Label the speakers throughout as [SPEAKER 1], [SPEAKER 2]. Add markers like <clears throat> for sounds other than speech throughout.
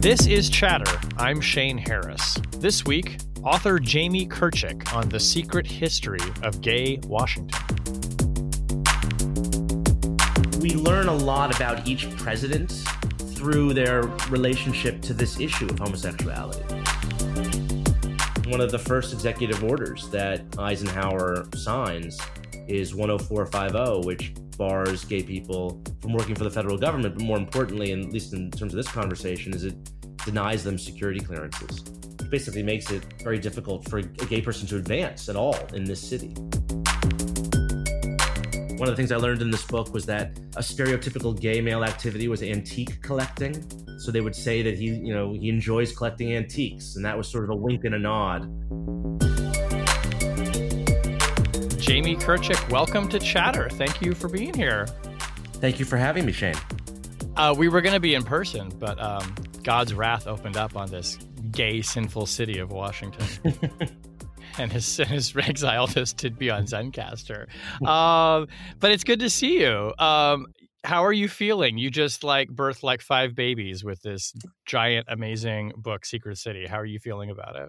[SPEAKER 1] This is Chatter. I'm Shane Harris. This week, author Jamie Kirchick on the secret history of gay Washington.
[SPEAKER 2] We learn a lot about each president through their relationship to this issue of homosexuality. One of the first executive orders that Eisenhower signs is 10450, which bars gay people from working for the federal government, but more importantly, and at least in terms of this conversation, is it denies them security clearances, which basically makes it very difficult for a gay person to advance at all in this city. One of the things I learned in this book was that a stereotypical gay male activity was antique collecting. So they would say that he, you know, he enjoys collecting antiques, and that was sort of a wink and a nod.
[SPEAKER 1] Jamie Kirchick, welcome to Chatter. Thank you for being here.
[SPEAKER 2] Thank you for having me, Shane.
[SPEAKER 1] Uh, we were going to be in person, but um, God's wrath opened up on this gay, sinful city of Washington. <laughs> and has, has exiled us to be on Zencastr. Um, but it's good to see you. Um, how are you feeling? You just like birthed like five babies with this giant, amazing book, Secret City. How are you feeling about it?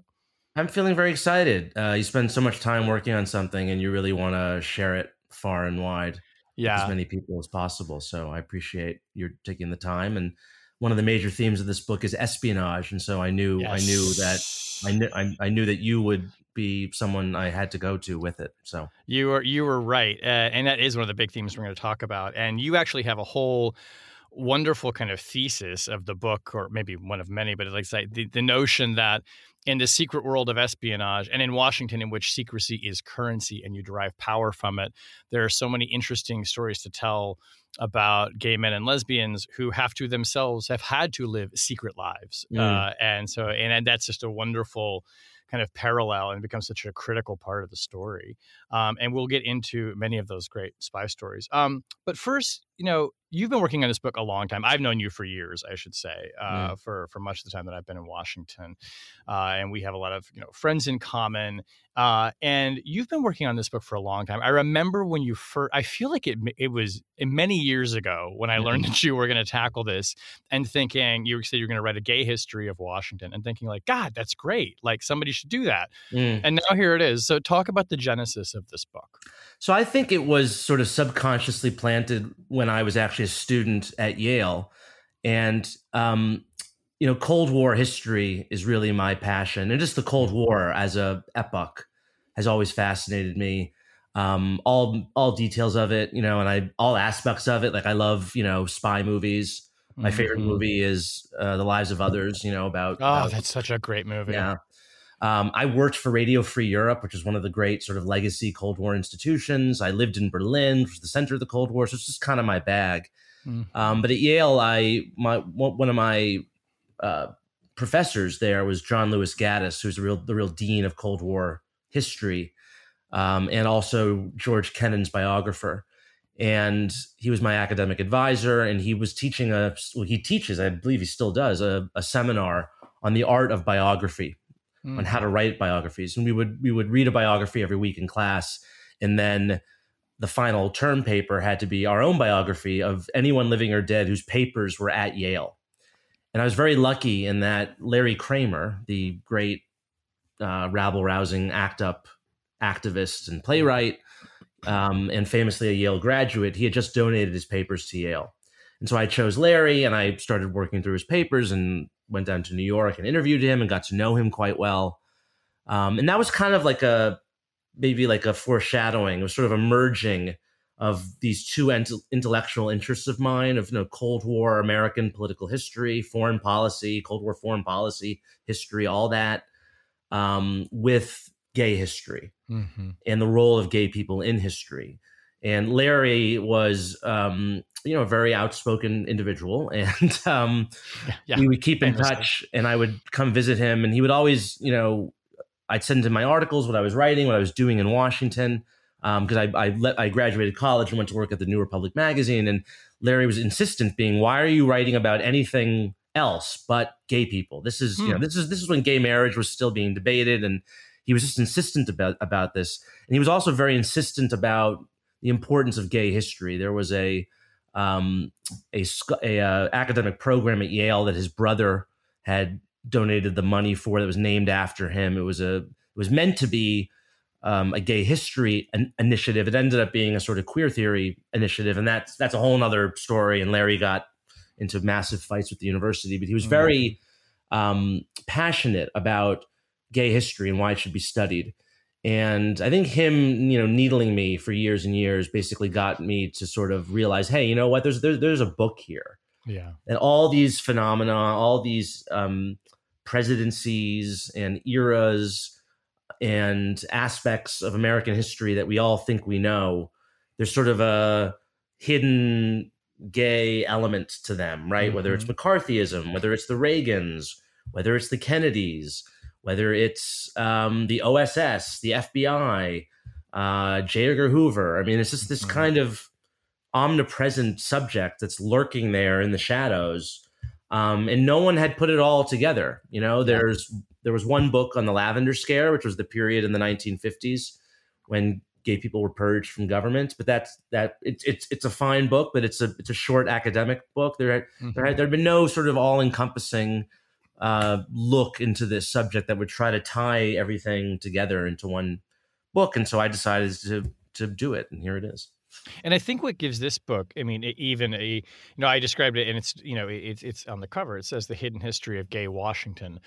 [SPEAKER 2] I'm feeling very excited. Uh, you spend so much time working on something, and you really want to share it far and wide,
[SPEAKER 1] yeah,
[SPEAKER 2] as many people as possible. So I appreciate you taking the time. And one of the major themes of this book is espionage, and so I knew yes. I knew that I knew I, I, knew that you would be someone I had to go to with it. So
[SPEAKER 1] you were you were right, uh, and that is one of the big themes we're going to talk about. And you actually have a whole wonderful kind of thesis of the book, or maybe one of many, but it's like the, the notion that in the secret world of espionage and in Washington, in which secrecy is currency and you derive power from it, there are so many interesting stories to tell about gay men and lesbians who have to themselves have had to live secret lives. Mm. Uh, and so, and, and that's just a wonderful kind of parallel and becomes such a critical part of the story. Um, and we'll get into many of those great spy stories. Um, but first, you know, you've been working on this book a long time. I've known you for years, I should say, uh, mm. for for much of the time that I've been in Washington, uh, and we have a lot of you know friends in common. Uh, and you've been working on this book for a long time. I remember when you first. I feel like it it was many years ago when I learned mm-hmm. that you were going to tackle this, and thinking you said you're going to write a gay history of Washington, and thinking like, God, that's great. Like somebody should do that. Mm. And now here it is. So talk about the genesis of this book.
[SPEAKER 2] So I think it was sort of subconsciously planted when I was actually a student at Yale, and um, you know, Cold War history is really my passion, and just the Cold War as a epoch has always fascinated me. Um, all all details of it, you know, and I all aspects of it. Like I love, you know, spy movies. My mm-hmm. favorite movie is uh, The Lives of Others. You know about.
[SPEAKER 1] Oh,
[SPEAKER 2] about,
[SPEAKER 1] that's such a great movie.
[SPEAKER 2] Yeah, um, I worked for Radio Free Europe, which is one of the great sort of legacy Cold War institutions. I lived in Berlin, which was the center of the Cold War, so it's just kind of my bag. Mm-hmm. Um, but at Yale, I my one of my uh, professors there was John Lewis Gaddis, who's the real the real dean of Cold War history, um, and also George Kennan's biographer. And he was my academic advisor, and he was teaching a well, he teaches, I believe he still does, a, a seminar on the art of biography mm. on how to write biographies. And we would we would read a biography every week in class, and then the final term paper had to be our own biography of anyone living or dead whose papers were at Yale. And I was very lucky in that Larry Kramer, the great uh, rabble rousing ACT UP activist and playwright, um, and famously a Yale graduate, he had just donated his papers to Yale. And so I chose Larry and I started working through his papers and went down to New York and interviewed him and got to know him quite well. Um, and that was kind of like a maybe like a foreshadowing. It was sort of a merging of these two ent- intellectual interests of mine of you know Cold War American political history, foreign policy, Cold War foreign policy history, all that um, with gay history mm-hmm. and the role of gay people in history. And Larry was, um, you know, a very outspoken individual, <laughs> and um, yeah, we would keep in touch. And I would come visit him, and he would always, you know, I'd send him my articles, what I was writing, what I was doing in Washington, because um, I I, let, I graduated college and went to work at the New Republic magazine. And Larry was insistent, being, "Why are you writing about anything else but gay people? This is, hmm. you know, hmm. this is this is when gay marriage was still being debated, and he was just insistent about about this. And he was also very insistent about the importance of gay history. There was a um, a, a uh, academic program at Yale that his brother had donated the money for that was named after him. It was a it was meant to be um, a gay history an initiative. It ended up being a sort of queer theory initiative, and that's that's a whole other story. And Larry got into massive fights with the university, but he was mm. very um, passionate about gay history and why it should be studied. And I think him, you know, needling me for years and years basically got me to sort of realize, hey, you know what? There's there's, there's a book here.
[SPEAKER 1] Yeah.
[SPEAKER 2] And all these phenomena, all these um, presidencies and eras and aspects of American history that we all think we know, there's sort of a hidden gay element to them, right? Mm-hmm. Whether it's mm-hmm. McCarthyism, whether it's the Reagans, whether it's the Kennedys, whether it's um, the OSS, the FBI, uh, J. Edgar Hoover. I mean, it's just this mm-hmm. kind of omnipresent subject that's lurking there in the shadows. Um, and no one had put it all together. You know, there's there was one book on the Lavender Scare, which was the period in the 1950s when gay people were purged from government. But that's that it's it's it's a fine book, but it's a it's a short academic book. There had, mm-hmm. there had there had been no sort of all encompassing uh, look into this subject that would try to tie everything together into one book. And so I decided to to do it, and here it is.
[SPEAKER 1] And I think what gives this book, I mean, even a, you know, I described it, and it's, you know, it's it's on the cover. It says the hidden history of gay Washington.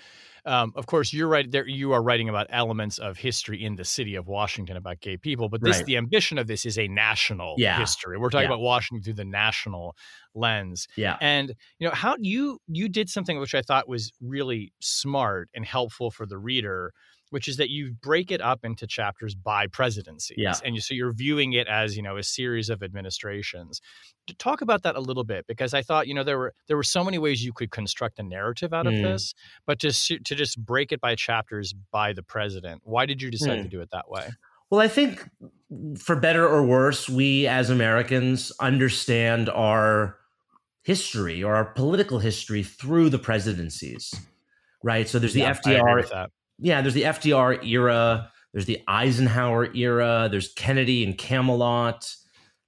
[SPEAKER 1] Um, of course, you're right there. You are writing about elements of history in the city of Washington about gay people, but this, right. the ambition of this is a national yeah. history. We're talking yeah. about Washington through the national lens.
[SPEAKER 2] Yeah.
[SPEAKER 1] And you know how you you did something which I thought was really smart and helpful for the reader which is that you break it up into chapters by presidencies.
[SPEAKER 2] Yeah.
[SPEAKER 1] And you, so you're viewing it as, you know, a series of administrations. To talk about that a little bit because I thought, you know, there were there were so many ways you could construct a narrative out of mm. this, but to to just break it by chapters by the president. Why did you decide mm. to do it that way?
[SPEAKER 2] Well, I think for better or worse, we as Americans understand our history or our political history through the presidencies right? So there's the yeah, FDR yeah, there's the FDR era, there's the Eisenhower era, there's Kennedy and Camelot,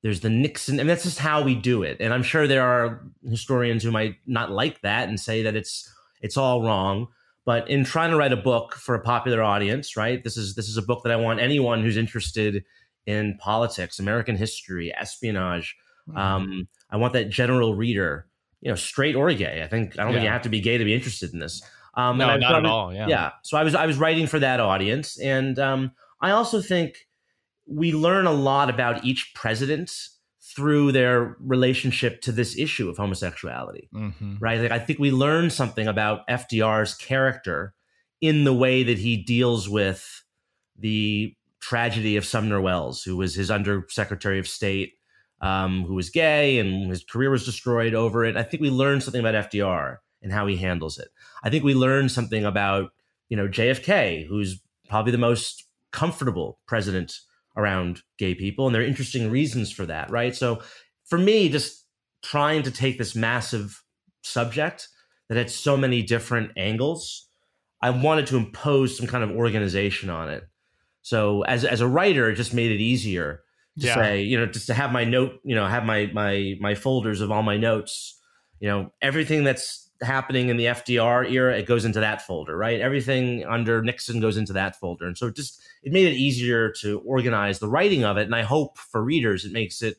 [SPEAKER 2] there's the Nixon, and that's just how we do it. And I'm sure there are historians who might not like that and say that it's it's all wrong. But in trying to write a book for a popular audience, right? This is this is a book that I want anyone who's interested in politics, American history, espionage. Mm-hmm. Um, I want that general reader, you know, straight or gay. I think I don't yeah. think you have to be gay to be interested in this.
[SPEAKER 1] Um, no, not at all. Yeah.
[SPEAKER 2] Yeah. So I was I was writing for that audience, and um, I also think we learn a lot about each president through their relationship to this issue of homosexuality. Mm-hmm. Right. Like I think we learn something about FDR's character in the way that he deals with the tragedy of Sumner Welles, who was his undersecretary of state, um, who was gay and his career was destroyed over it. I think we learned something about FDR and how he handles it. I think we learned something about, you know, JFK, who's probably the most comfortable president around gay people. And there are interesting reasons for that, right? So for me, just trying to take this massive subject that had so many different angles, I wanted to impose some kind of organization on it. So as as a writer, it just made it easier to yeah. say, you know, just to have my note, you know, have my my my folders of all my notes, you know, everything that's happening in the FDR era, it goes into that folder, right? Everything under Nixon goes into that folder. And so it just it made it easier to organize the writing of it. And I hope for readers it makes it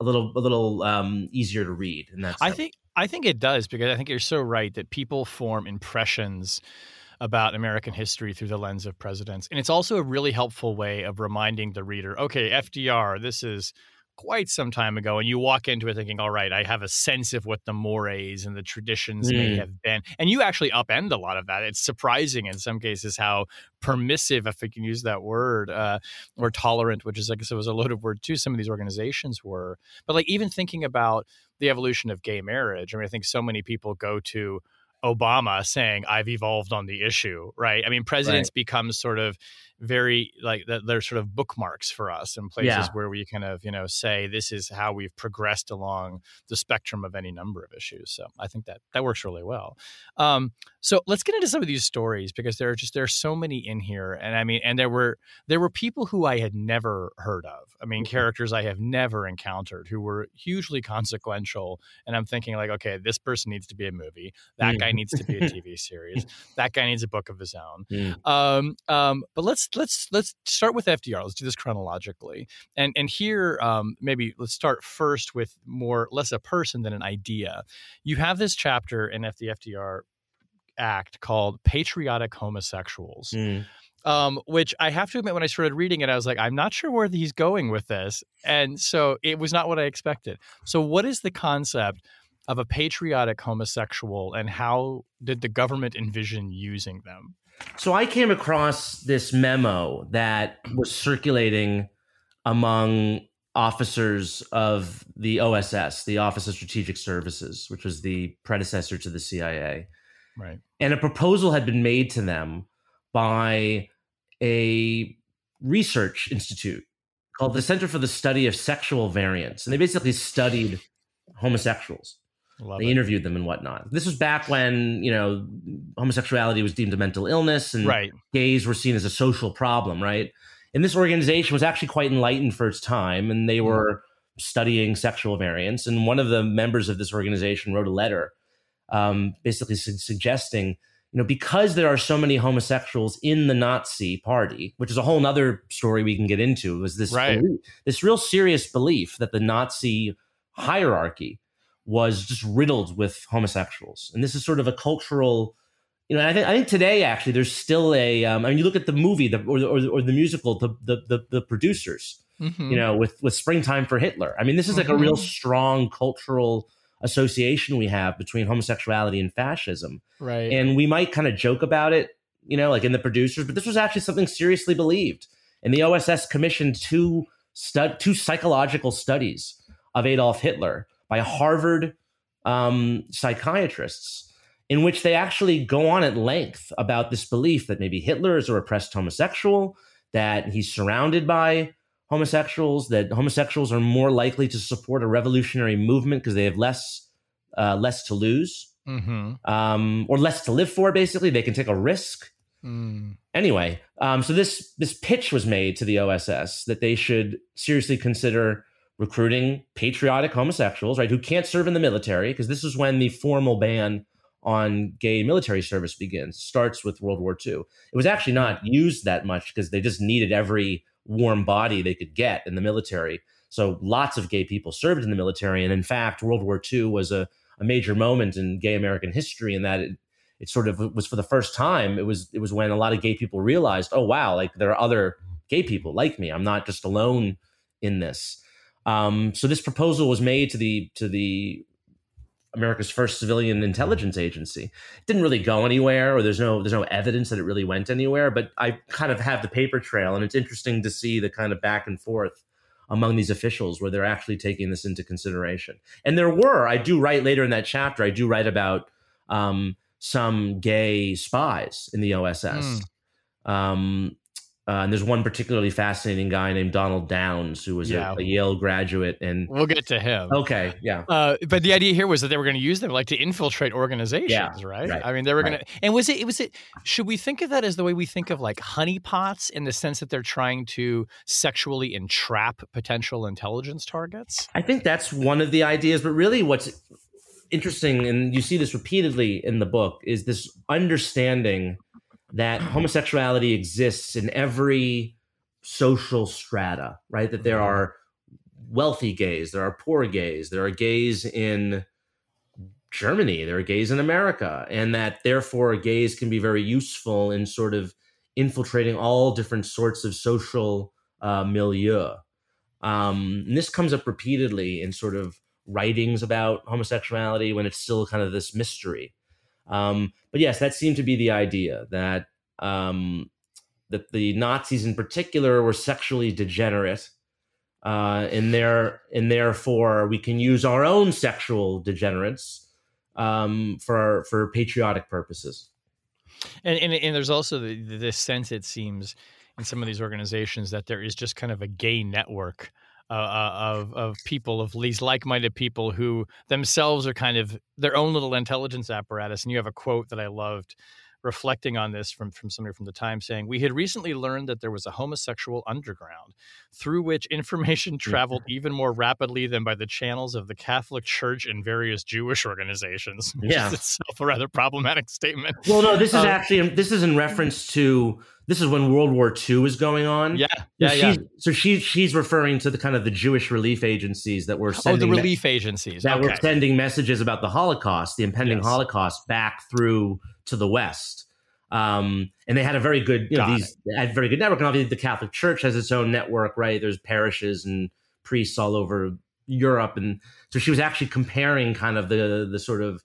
[SPEAKER 2] a little a little um, easier to read. And that's
[SPEAKER 1] I think I think it does because I think you're so right that people form impressions about American history through the lens of presidents. And it's also a really helpful way of reminding the reader, okay, FDR, this is quite some time ago, and you walk into it thinking, all right, I have a sense of what the mores and the traditions mm. may have been. And you actually upend a lot of that. It's surprising in some cases how permissive, if I can use that word, uh, or tolerant, which is, I guess it was a loaded word too, some of these organizations were. But like even thinking about the evolution of gay marriage, I mean, I think so many people go to, Obama saying, I've evolved on the issue, right? I mean, presidents right. become sort of very like that they're sort of bookmarks for us and places yeah. where we kind of you know say this is how we've progressed along the spectrum of any number of issues so i think that that works really well um, so let's get into some of these stories because there are just there are so many in here and i mean and there were there were people who i had never heard of i mean mm-hmm. characters i have never encountered who were hugely consequential and i'm thinking like okay this person needs to be a movie that mm. guy needs to be a tv series <laughs> that guy needs a book of his own mm. um, um, but let's let's let's start with FDR. Let's do this chronologically, and and here um, maybe let's start first with more less a person than an idea. You have this chapter in the FDR Act called "Patriotic Homosexuals." Mm. Um, which I have to admit, when I started reading it, I was like, I'm not sure where he's going with this. And so it was not what I expected. So, what is the concept of a patriotic homosexual, and how did the government envision using them?
[SPEAKER 2] So I came across this memo that was circulating among officers of the OSS, the Office of Strategic Services, which was the predecessor to the CIA.
[SPEAKER 1] Right.
[SPEAKER 2] And a proposal had been made to them by a research institute called the Center for the Study of Sexual Variance. And they basically studied homosexuals. Love they it. interviewed them and whatnot. This was back when you know homosexuality was deemed a mental illness, and
[SPEAKER 1] right.
[SPEAKER 2] gays were seen as a social problem, right? And this organization was actually quite enlightened for its time, and they mm. were studying sexual variance. And one of the members of this organization wrote a letter, um, basically su- suggesting, you know, because there are so many homosexuals in the Nazi Party, which is a whole other story we can get into, was this
[SPEAKER 1] right.
[SPEAKER 2] belief, this real serious belief that the Nazi hierarchy was just riddled with homosexuals, and this is sort of a cultural. You know, I think I think today actually there's still a. Um, I mean, you look at the movie the, or, the, or, the, or the musical, the the the, the producers. Mm-hmm. You know, with with Springtime for Hitler. I mean, this is like mm-hmm. a real mm-hmm. strong cultural association we have between homosexuality and fascism.
[SPEAKER 1] Right.
[SPEAKER 2] And we might kind of joke about it, you know, like in the producers, but this was actually something seriously believed. And the OSS commissioned two stud two psychological studies of Adolf Hitler by Harvard um, psychiatrists, in which they actually go on at length about this belief that maybe Hitler is a repressed homosexual, that he's surrounded by homosexuals, that homosexuals are more likely to support a revolutionary movement because they have less uh, less to lose mm-hmm. um, or less to live for. Basically, they can take a risk. Mm. Anyway, um, so this this pitch was made to the OSS that they should seriously consider recruiting patriotic homosexuals, right, who can't serve in the military, because this is when the formal ban on gay military service begins, starts with World War II. It was actually not used that much because they just needed every warm body they could get in the military. So lots of gay people served in the military. And in fact, World War II was a, a major moment in gay American history in that it, it sort of was for the first time, it was it was when a lot of gay people realized, oh wow, like there are other gay people like me. I'm not just alone in this. Um, so this proposal was made to the to the America's first civilian intelligence agency. It didn't really go anywhere, or there's no there's no evidence that it really went anywhere. But I kind of have the paper trail, and it's interesting to see the kind of back and forth among these officials where they're actually taking this into consideration. And there were, I do write later in that chapter, I do write about um, some gay spies in the OSS. Mm. Um, uh, and there's one particularly fascinating guy named Donald Downes, who was yeah. a, a, Yale graduate, and
[SPEAKER 1] we'll get to him.
[SPEAKER 2] Okay, yeah.
[SPEAKER 1] Uh, but the idea here was that they were going to use them like to infiltrate organizations, yeah, right? right? I mean, they were right. going to. And was it? Was it? Should we think of that as the way we think of like honeypots, in the sense that they're trying to sexually entrap potential intelligence targets?
[SPEAKER 2] I think that's one of the ideas, but really, what's interesting, and you see this repeatedly in the book, is this understanding that <clears throat> homosexuality exists in every social strata, right? That there mm-hmm. are wealthy gays, there are poor gays, there are gays in Germany, there are gays in America, and that therefore gays can be very useful in sort of infiltrating all different sorts of social uh, milieu. Um, and this comes up repeatedly in sort of writings about homosexuality when it's still kind of this mystery. Um, but yes, that seemed to be the idea that um, that the Nazis in particular were sexually degenerate, uh, and there and therefore we can use our own sexual degenerates um, for for patriotic purposes.
[SPEAKER 1] And, and and there's also the, this sense it seems in some of these organizations that there is just kind of a gay network uh, uh, of of people of these like-minded people who themselves are kind of their own little intelligence apparatus. And you have a quote that I loved reflecting on this from, from somebody from the time saying, We had recently learned that there was a homosexual underground through which information <laughs> traveled even more rapidly than by the channels of the Catholic Church and various Jewish organizations. Yeah. is itself a rather problematic statement.
[SPEAKER 2] Well, no, this is um, actually this is in reference to this is when World War II was going on.
[SPEAKER 1] Yeah, yeah,
[SPEAKER 2] so
[SPEAKER 1] yeah.
[SPEAKER 2] So she's she's referring to the kind of the Jewish relief agencies that were sending
[SPEAKER 1] oh the relief me- agencies
[SPEAKER 2] that okay. were sending messages about the Holocaust, the impending yes. Holocaust, back through to the West. Um, and they had a very good, you know, Got these had very good network. And obviously, the Catholic Church has its own network, right? There's parishes and priests all over Europe, and so she was actually comparing kind of the the sort of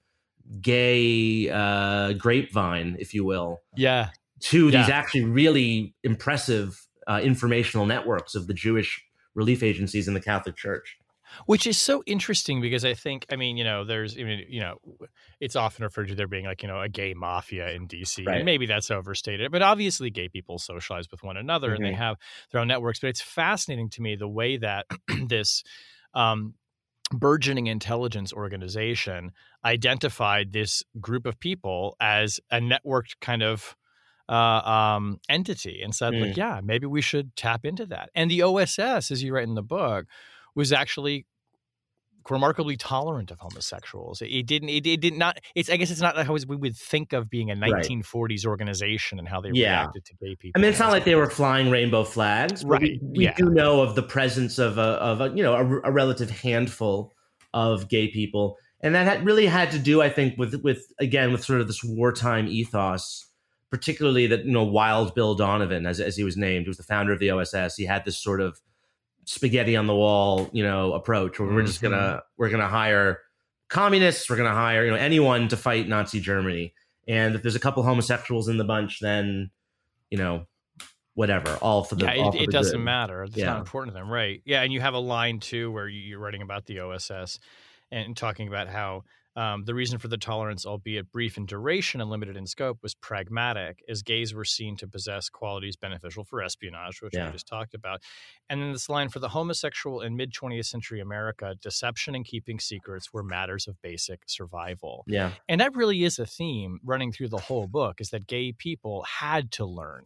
[SPEAKER 2] gay uh, grapevine, if you will,
[SPEAKER 1] yeah,
[SPEAKER 2] to yeah. these actually really impressive uh, informational networks of the Jewish relief agencies in the Catholic Church
[SPEAKER 1] which is so interesting because I think, I mean, you know, there's, I mean, you know, it's often referred to there being like, you know, a gay mafia in DC. Right. And maybe that's overstated, but obviously gay people socialize with one another mm-hmm. and they mm-hmm. have their own networks. But it's fascinating to me the way that <clears throat> this, um, burgeoning intelligence organization identified this group of people as a networked kind of uh, um, entity and said, mm. like, yeah, maybe we should tap into that. And the OSS, as you write in the book, was actually remarkably tolerant of homosexuals. It didn't. It, it, did not. It's. I guess it's not how we would think of being a 1940s right. organization and how they yeah. reacted to gay people.
[SPEAKER 2] I mean, it's not like they were flying rainbow flags, right? We, we yeah. do know of the presence of a of a you know a, a relative handful of gay people, and that had, really had to do, I think, with with again with sort of this wartime ethos. Particularly that you know Wild Bill Donovan, as as he was named, was the founder of the OSS. He had this sort of spaghetti on the wall, you know, approach where we're mm-hmm. just gonna mm-hmm. we're gonna hire communists, we're gonna hire you know anyone to fight Nazi Germany, and if there's a couple homosexuals in the bunch, then you know whatever, all for the.
[SPEAKER 1] Yeah,
[SPEAKER 2] it,
[SPEAKER 1] it doesn't
[SPEAKER 2] good.
[SPEAKER 1] matter. It's yeah. not important to them, right? Yeah, and you have a line too where you're writing about the OSS and talking about how um, the reason for the tolerance, albeit brief in duration and limited in scope, was pragmatic, as gays were seen to possess qualities beneficial for espionage, which yeah. we just talked about. And then this line for the homosexual in mid 20th century America, deception and keeping secrets were matters of basic survival.
[SPEAKER 2] Yeah.
[SPEAKER 1] And that really is a theme running through the whole book is that gay people had to learn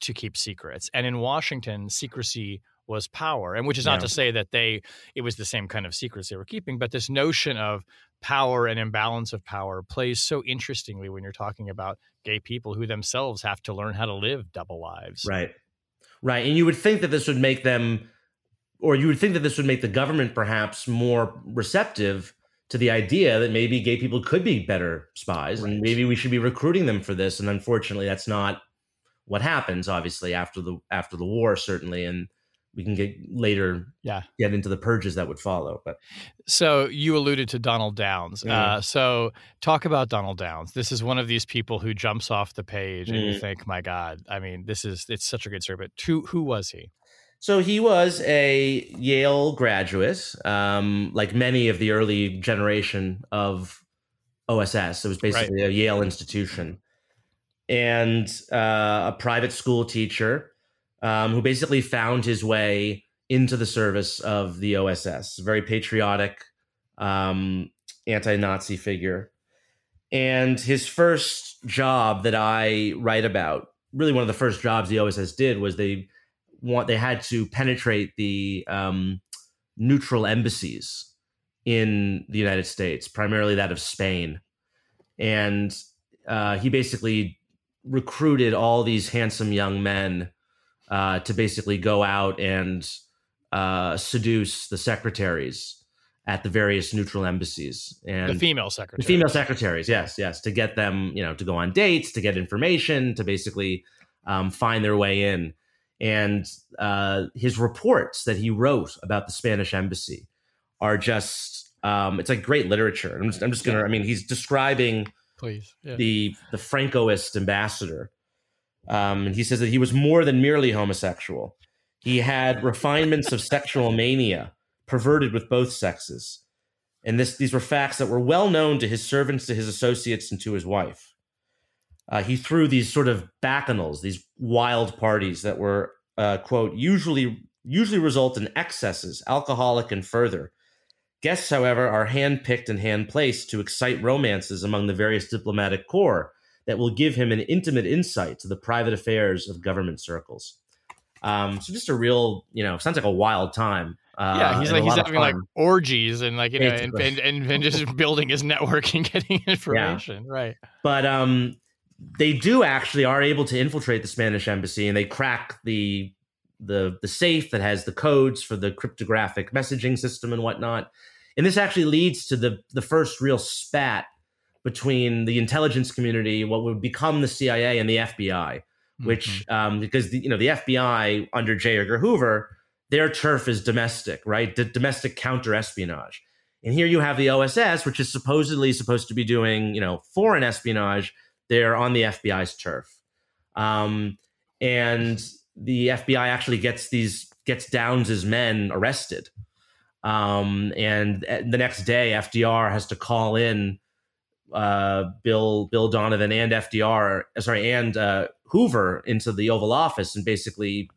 [SPEAKER 1] to keep secrets. And in Washington, secrecy was power and which is not yeah. to say that they it was the same kind of secrets they were keeping but this notion of power and imbalance of power plays so interestingly when you're talking about gay people who themselves have to learn how to live double lives
[SPEAKER 2] right right and you would think that this would make them or you would think that this would make the government perhaps more receptive to the idea that maybe gay people could be better spies right. and maybe we should be recruiting them for this and unfortunately that's not what happens obviously after the after the war certainly and we can get later
[SPEAKER 1] yeah.
[SPEAKER 2] get into the purges that would follow but
[SPEAKER 1] so you alluded to donald downes. Mm. uh, so talk about donald downes. This is one of these people who jumps off the page and you mm. think my god i mean this is it's such a good story. But who, who was he?
[SPEAKER 2] So he was a yale graduate um, like many of the early generation of oss it was basically right. a yale institution. And uh, a private school teacher um, who basically found his way into the service of the OSS. Very patriotic, um, anti-Nazi figure. And his first job that I write about, really one of the first jobs the OSS did, was they want they had to penetrate the um, neutral embassies in the United States, primarily that of Spain. And uh, he basically recruited all these handsome young men uh, to basically go out and uh, seduce the secretaries at the various neutral embassies and
[SPEAKER 1] the female secretaries.
[SPEAKER 2] The female secretaries, yes, yes, to get them, you know, to go on dates, to get information, to basically um, find their way in. And uh, his reports that he wrote about the Spanish embassy are just, um, it's like great literature. I'm just, I'm just gonna, I mean, he's describing
[SPEAKER 1] please
[SPEAKER 2] yeah. the the Francoist ambassador um, and he says that he was more than merely homosexual. He had refinements of sexual mania, perverted with both sexes. And this, these were facts that were well known to his servants, to his associates, and to his wife. uh, he threw these sort of bacchanals, these wild parties that were uh, quote usually usually result in excesses, alcoholic and further. Guests, however, are handpicked and hand placed to excite romances among the various diplomatic corps that will give him an intimate insight to the private affairs of government circles. Um, so just a real, you know, sounds like a wild time.
[SPEAKER 1] Uh, yeah, he's like he's having like orgies and like you know and, and, and, and, just <laughs> building his network and getting <laughs> information, yeah. right?
[SPEAKER 2] But um, they do actually are able to infiltrate the Spanish embassy and they crack the the the safe that has the codes for the cryptographic messaging system and whatnot. And this actually leads to the the first real spat between the intelligence community, what would become the CIA, and the FBI. Which, mm-hmm. um, because the, you know the FBI under J. Edgar Hoover, their turf is domestic, right? D- domestic counter espionage. And here you have the OSS, which is supposedly supposed to be doing, you know, foreign espionage. They're on the FBI's turf. Um, and the FBI actually gets these gets Downes's men arrested. Um, and uh, the next day, FDR has to call in uh, Bill Bill Donovan and FDR, uh, sorry, and uh, Hoover into the Oval Office and basically,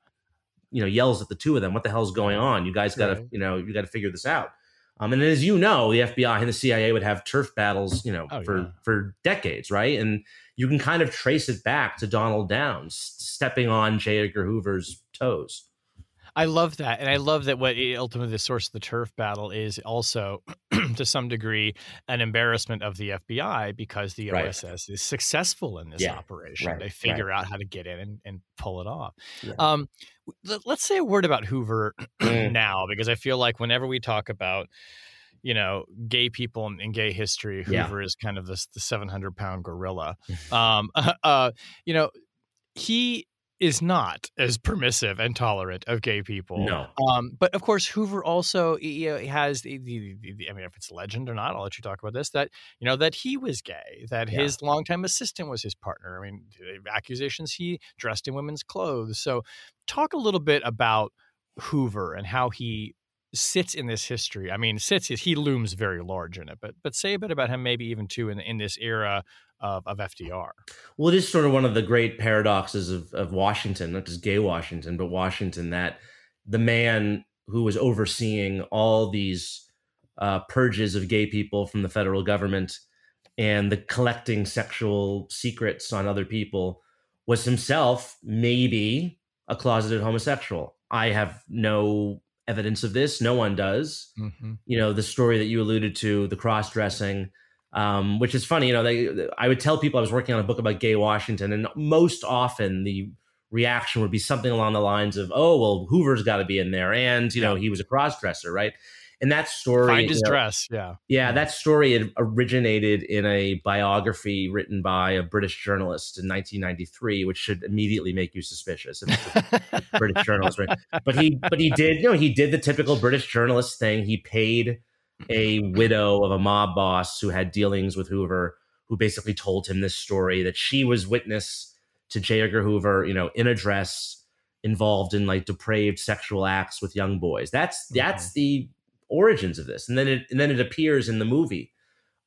[SPEAKER 2] you know, yells at the two of them, "What the hell's going on? You guys got to, right. you know, you got to figure this out." Um, and as you know, the FBI and the CIA would have turf battles, you know, oh, for yeah. for decades, right? And you can kind of trace it back to Donald Downes stepping on J. Edgar Hoover's toes.
[SPEAKER 1] I love that, and I love that what ultimately the source of the turf battle is also, <clears throat> to some degree, an embarrassment of the FBI because the right. OSS is successful in this yeah. operation. Right. They figure right. out how to get in and, and pull it off. Yeah. Um, let, us say a word about Hoover <clears throat> mm. now, because I feel like whenever we talk about you know, gay people in, gay history. Hoover yeah. is kind of this the seven hundred pound gorilla. <laughs> um, <laughs> uh, you know, he is not as permissive and tolerant of gay people.
[SPEAKER 2] No.
[SPEAKER 1] Um, but of course, Hoover also you know, has the, the, the, I mean, if it's legend or not, I'll let you talk about this. That you know that he was gay. That yeah. his longtime assistant was his partner. I mean, accusations he dressed in women's clothes. So, talk a little bit about Hoover and how he sits in this history. I mean, sits he looms very large in it, but but say a bit about him, maybe even too in in this era of, of FDR.
[SPEAKER 2] Well, it is sort of one of the great paradoxes of of Washington, not just gay Washington, but Washington, that the man who was overseeing all these uh, purges of gay people from the federal government and the collecting sexual secrets on other people was himself maybe a closeted homosexual. I have no evidence of this. No one does. Mm-hmm. You know, the story that you alluded to, the cross dressing, um, which is funny. You know, they, I would tell people I was working on a book about gay Washington, and most often the reaction would be something along the lines of, "Oh, well, Hoover's got to be in there," and you know, he was a cross dresser, right? and that story
[SPEAKER 1] find his know, dress yeah
[SPEAKER 2] yeah that story originated in a biography written by a british journalist in 1993 which should immediately make you suspicious british journalist right but he but he did you know he did the typical british journalist thing he paid a widow of a mob boss who had dealings with hoover who basically told him this story that she was witness to j edgar hoover you know in a dress involved in like depraved sexual acts with young boys that's that's mm-hmm. the origins of this, and then it and then it appears in the movie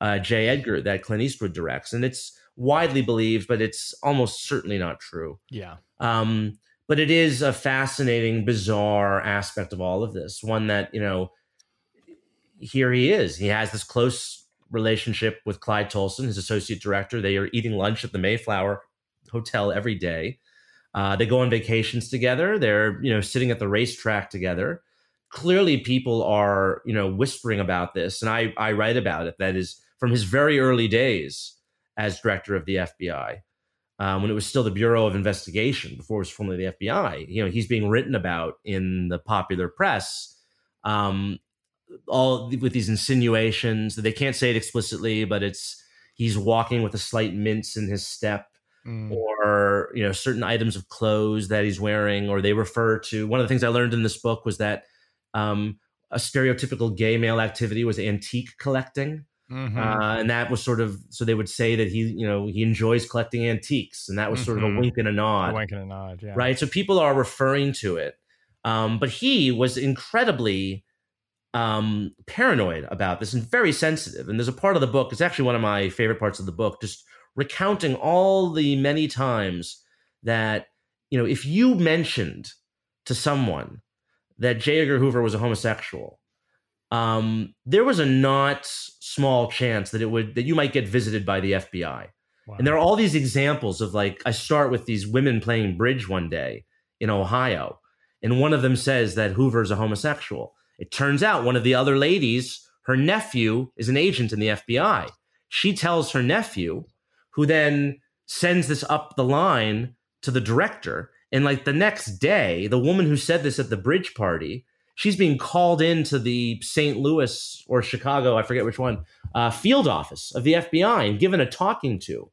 [SPEAKER 2] uh, J. Edgar that Clint Eastwood directs, and it's widely believed, but it's almost certainly not true.
[SPEAKER 1] Yeah.
[SPEAKER 2] Um, but it is a fascinating, bizarre aspect of all of this. One that you know, here he is. He has this close relationship with Clyde Tolson, his associate director. They are eating lunch at the Mayflower Hotel every day. Uh, they go on vacations together. They're you know sitting at the racetrack together clearly people are you know whispering about this and i i write about it that is from his very early days as director of the fbi um, when it was still the bureau of investigation before it was formerly the fbi you know he's being written about in the popular press um, all with these insinuations that they can't say it explicitly but it's he's walking with a slight mince in his step mm. or you know certain items of clothes that he's wearing or they refer to one of the things i learned in this book was that um, a stereotypical gay male activity was antique collecting. Mm-hmm. Uh, and that was sort of so they would say that he you know he enjoys collecting antiques and that was mm-hmm. sort of a mm-hmm. wink and a nod
[SPEAKER 1] a wink and a nod yeah
[SPEAKER 2] right so people are referring to it um, but he was incredibly um, paranoid about this and very sensitive and there's a part of the book it's actually one of my favorite parts of the book just recounting all the many times that, you know, if you mentioned to someone that J. Edgar Hoover was a homosexual, um, there was a not small chance that it would that you might get visited by the FBI. Wow. And there are all these examples of like I start with these women playing bridge one day in Ohio, and one of them says that Hoover's a homosexual. It turns out one of the other ladies, her nephew, is an agent in the FBI. She tells her nephew, who then sends this up the line to the director. And like the next day, the woman who said this at the bridge party, she's being called into the St. Louis or Chicago, I forget which one, uh, field office of the FBI and given a talking to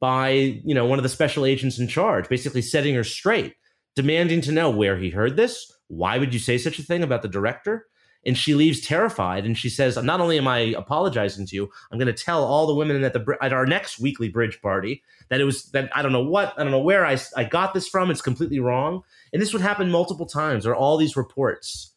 [SPEAKER 2] by you know one of the special agents in charge, basically setting her straight, demanding to know where he heard this. Why would you say such a thing about the director? and she leaves terrified and she says not only am i apologizing to you i'm going to tell all the women at the at our next weekly bridge party that it was that i don't know what i don't know where i, I got this from it's completely wrong and this would happen multiple times there are all these reports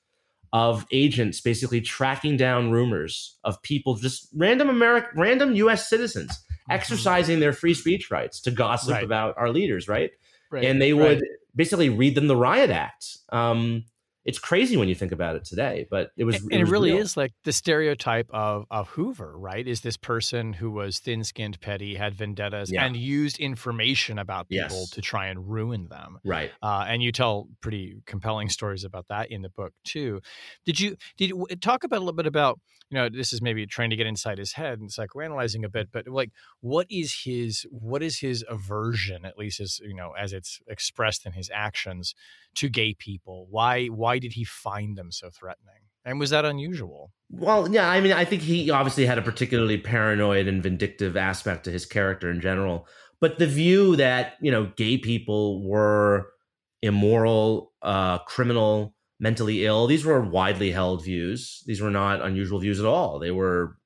[SPEAKER 2] of agents basically tracking down rumors of people just random american random us citizens mm-hmm. exercising their free speech rights to gossip right. about our leaders right, right. and they would right. Basically read them the riot act um, it's crazy when you think about it today, but it was.
[SPEAKER 1] And
[SPEAKER 2] it,
[SPEAKER 1] was
[SPEAKER 2] it
[SPEAKER 1] really
[SPEAKER 2] real.
[SPEAKER 1] is like the stereotype of of Hoover, right? Is this person who was thin skinned, petty, had vendettas, yeah. and used information about people yes. to try and ruin them,
[SPEAKER 2] right?
[SPEAKER 1] Uh, and you tell pretty compelling stories about that in the book too. Did you did you talk about a little bit about you know this is maybe trying to get inside his head and psychoanalyzing a bit, but like what is his what is his aversion, at least as you know as it's expressed in his actions to gay people? Why why did he find them so threatening? And was that unusual?
[SPEAKER 2] Well, yeah, I mean, I think he obviously had a particularly paranoid and vindictive aspect to his character in general. But the view that, you know, gay people were immoral, uh, criminal, mentally ill, these were widely held views. These were not unusual views at all. They were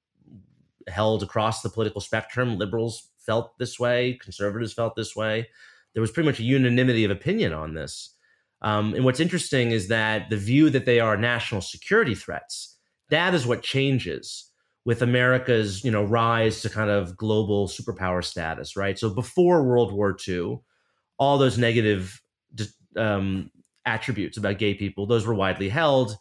[SPEAKER 2] held across the political spectrum. Liberals felt this way, conservatives felt this way. There was pretty much a unanimity of opinion on this. Um, and what's interesting is that the view that they are national security threats, that is what changes with America's, you know, rise to kind of global superpower status, right? So before World War II, all those negative um, attributes about gay people, those were widely held.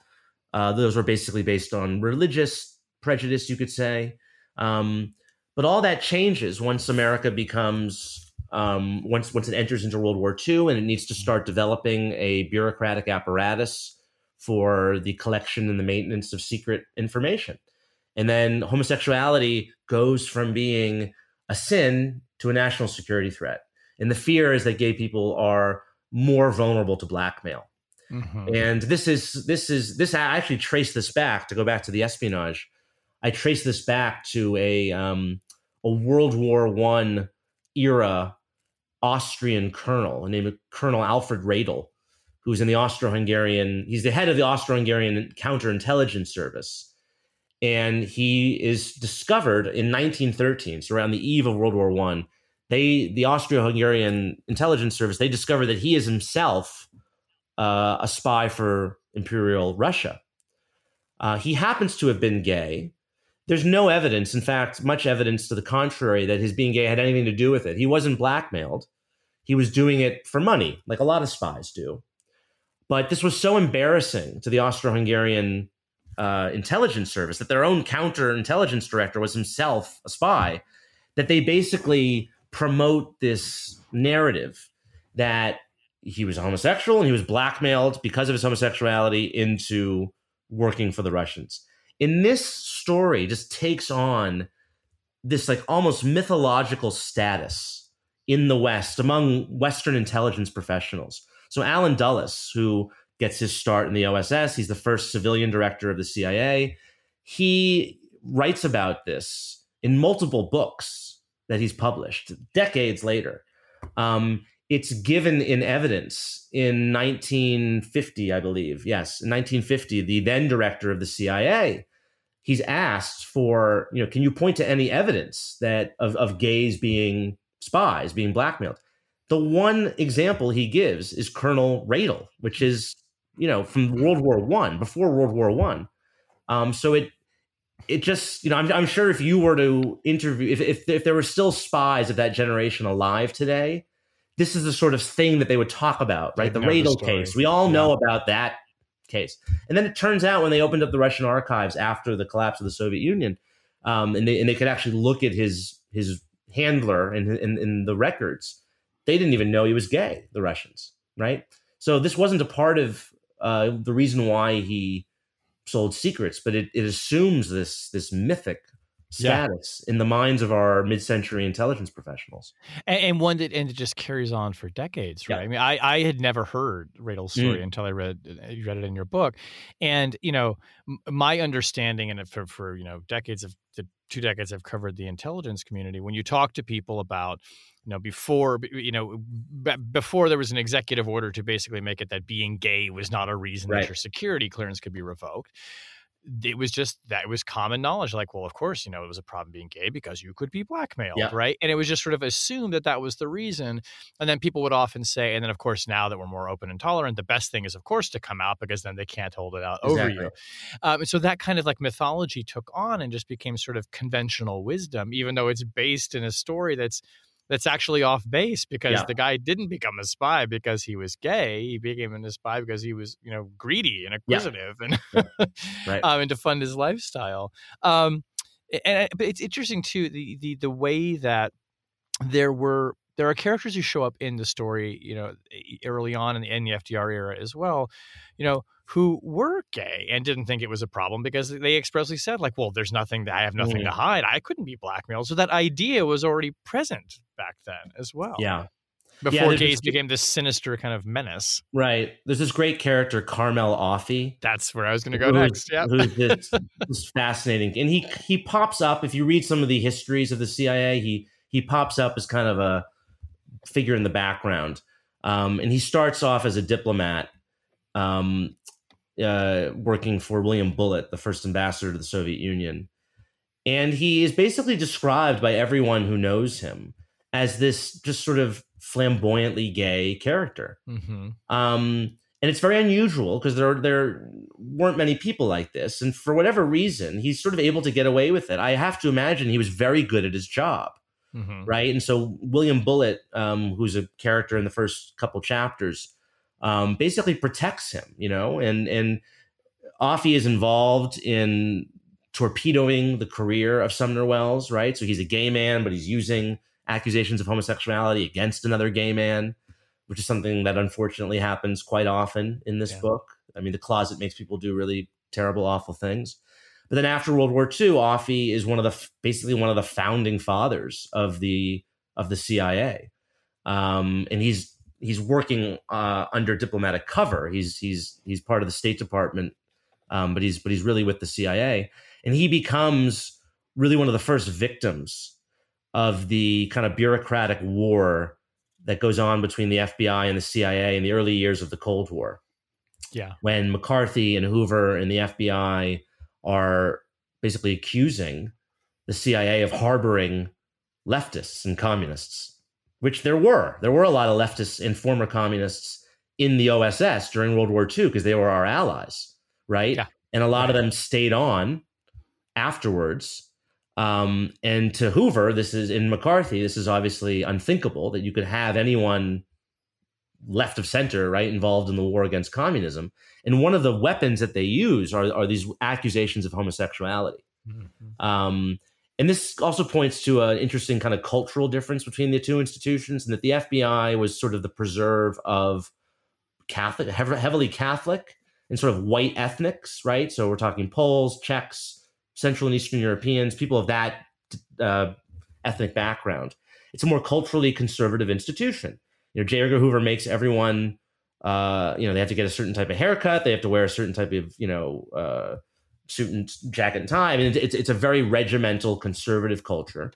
[SPEAKER 2] Uh, those were basically based on religious prejudice, you could say. Um, but all that changes once America becomes um, once once it enters into World War II and it needs to start developing a bureaucratic apparatus for the collection and the maintenance of secret information. And then homosexuality goes from being a sin to a national security threat. And the fear is that gay people are more vulnerable to blackmail. Mm-hmm. And this is this is this I actually trace this back to go back to the espionage. I trace this back to a um, a World War One era Austrian colonel named Colonel Alfred Redl, who's in the Austro-Hungarian. He's the head of the Austro-Hungarian counterintelligence service, and he is discovered in 1913, so around the eve of World War One. They, the Austro-Hungarian intelligence service, they discover that he is himself uh, a spy for Imperial Russia. Uh, he happens to have been gay, there's no evidence, in fact, much evidence to the contrary, that his being gay had anything to do with it. He wasn't blackmailed. He was doing it for money, like a lot of spies do. But this was so embarrassing to the Austro Hungarian uh, intelligence service that their own counterintelligence director was himself a spy, that they basically promote this narrative that he was homosexual and he was blackmailed because of his homosexuality into working for the Russians in this story just takes on this like almost mythological status in the West among Western intelligence professionals. So Allen Dulles, who gets his start in the OSS, he's the first civilian director of the CIA. He writes about this in multiple books that he's published decades later. Um, it's given in evidence in 1950, I believe. Yes, in 1950, the then director of the CIA, he's asked for, you know, can you point to any evidence that of, of gays being spies, being blackmailed? The one example he gives is Colonel Redl, which is, you know, from World War One, before World War One. Um, so it it just you know I'm, I'm sure if you were to interview if, if if there were still spies of that generation alive today this is the sort of thing that they would talk about right? The Redl case. We all yeah. know about that case. And then it turns out when they opened up the russian archives after the collapse of the soviet union um, and they and they could actually look at his his handler in, in in the records they didn't even know he was gay the russians right? So this wasn't a part of uh, the reason why he sold secrets, but it, it assumes this this mythic status yeah. in the minds of our mid-century intelligence professionals,
[SPEAKER 1] and, and, one that and it just carries on for decades, right? Yeah. I mean, I, I had never heard Redl's story mm. until I read you read it in your book, and you know, my understanding and for for you know decades of the two decades I've covered the intelligence community. When you talk to people about you know before you know b- before there was an executive order to basically make it that being gay was not a reason right. that your security clearance could be revoked it was just that it was common knowledge like well of course you know it was a problem being gay because you could be blackmailed yeah. right and it was just sort of assumed that that was the reason and then people would often say and then of course now that we're more open and tolerant the best thing is of course to come out because then they can't hold it out exactly. over you um, and so that kind of like mythology took on and just became sort of conventional wisdom even though it's based in a story that's that's actually off base because yeah. the guy didn't become a spy because he was gay. He became a spy because he was, you know, greedy and acquisitive yeah. and <laughs> right. um, and to fund his lifestyle. Um, and but it's interesting too the the the way that there were there are characters who show up in the story, you know, early on in the, in the FDR era as well, you know, who were gay and didn't think it was a problem because they expressly said, like, well, there's nothing, that I have nothing mm. to hide. I couldn't be blackmailed. So that idea was already present back then as well.
[SPEAKER 2] Yeah.
[SPEAKER 1] Before yeah, gays became this sinister kind of menace.
[SPEAKER 2] Right. There's this great character, Carmel Offie.
[SPEAKER 1] That's where I was going to go next. Yeah.
[SPEAKER 2] Who's just, <laughs> just fascinating. And he he pops up, if you read some of the histories of the CIA, he he pops up as kind of a figure in the background. Um, and he starts off as a diplomat um, uh, working for William Bullitt, the first ambassador to the Soviet Union. And he is basically described by everyone who knows him as this just sort of flamboyantly gay character. Mm-hmm. Um, and it's very unusual because there there weren't many people like this, and for whatever reason, he's sort of able to get away with it. I have to imagine he was very good at his job, mm-hmm. right? And so William Bullitt, um, who's a character in the first couple chapters, um, basically protects him, you know, and and Offie is involved in torpedoing the career of Sumner Welles, right? So he's a gay man, but he's using accusations of homosexuality against another gay man, which is something that unfortunately happens quite often in this yeah. book. I mean, the closet makes people do really terrible, awful things. But then after World War II, Offie is one of the basically one of the founding fathers of the of the CIA, um, and he's he's working uh, under diplomatic cover. He's he's he's part of the State Department, um, but he's but he's really with the CIA, and he becomes really one of the first victims of the kind of bureaucratic war that goes on between the FBI and the CIA in the early years of the Cold War.
[SPEAKER 1] Yeah,
[SPEAKER 2] when McCarthy and Hoover and the FBI are basically accusing the CIA of harboring leftists and communists which there were. There were a lot of leftists and former communists in the OSS during World War II because they were our allies, right? Yeah. And a lot of them stayed on afterwards. Um, and to Hoover, this is in McCarthy, this is obviously unthinkable that you could have anyone left of center, right, involved in the war against communism. And one of the weapons that they use are, are these accusations of homosexuality. Mm-hmm. Um, and this also points to an interesting kind of cultural difference between the two institutions, and that the FBI was sort of the preserve of Catholic, heavily Catholic, and sort of white ethnics, right? So we're talking Poles, Czechs, Central and Eastern Europeans, people of that uh, ethnic background. It's a more culturally conservative institution. You know, J. Edgar Hoover makes everyone, uh, you know, they have to get a certain type of haircut, they have to wear a certain type of, you know, uh, suit and jacket and tie. I mean, it's it's a very regimental conservative culture.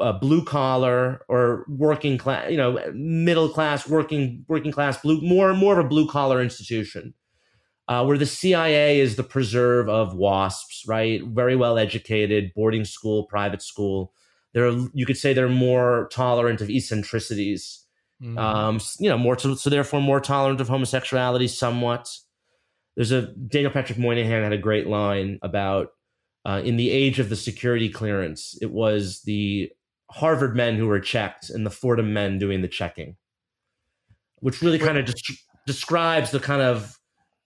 [SPEAKER 2] Uh, blue collar or working class, you know, middle class, working working class, blue more more of a blue collar institution, uh, where the CIA is the preserve of WASPs, right? Very well educated, boarding school, private school. They're you could say they're more tolerant of eccentricities, mm-hmm. um, you know, more so, so therefore more tolerant of homosexuality, somewhat. There's a Daniel Patrick Moynihan had a great line about uh, in the age of the security clearance, it was the Harvard men who were checked and the Fordham men doing the checking, which really kind of just describes the kind of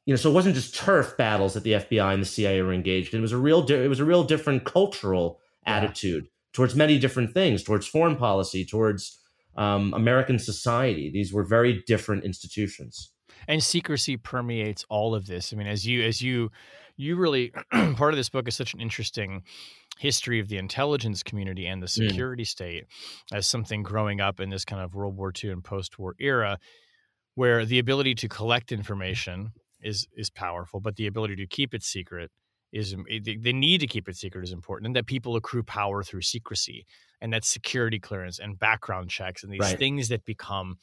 [SPEAKER 2] you know. So it wasn't just turf battles that the FBI and the CIA were engaged in. It was a real it was a real different cultural yeah. attitude towards many different things, towards foreign policy, towards um, American society. These were very different institutions.
[SPEAKER 1] And secrecy permeates all of this. I mean, as you as you you really <clears throat> part of this book is such an interesting history of the intelligence community and the mm. security mm. state as something growing up in this kind of World War II and post-war era, where the ability to collect information is is powerful, but the ability to keep it secret is the need to keep it secret is important, and that people accrue power through secrecy, and that security clearance and background checks and these right. things that become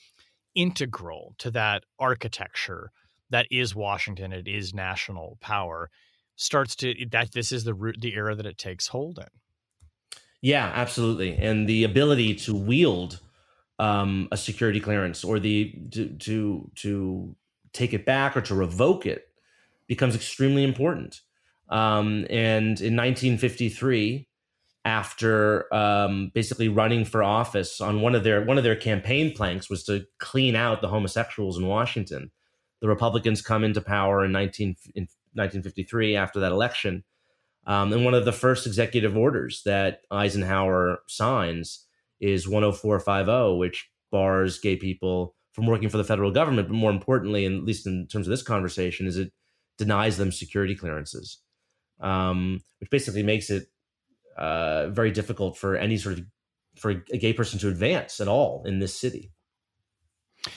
[SPEAKER 1] integral to that architecture that is Washington, it is national power, starts to that this is the root the era that it takes hold in.
[SPEAKER 2] Yeah, absolutely, and the ability to wield um, a security clearance or the to, to to take it back or to revoke it becomes extremely important. Um, and in 1953, after um, basically running for office on one of their one of their campaign planks was to clean out the homosexuals in Washington the Republicans come into power in, 19, in 1953 after that election. Um, and one of the first executive orders that Eisenhower signs is 10450, which bars gay people from working for the federal government. But more importantly, and at least in terms of this conversation, is it denies them security clearances, um, which basically makes it uh, very difficult for any sort of for a gay person to advance at all in this city.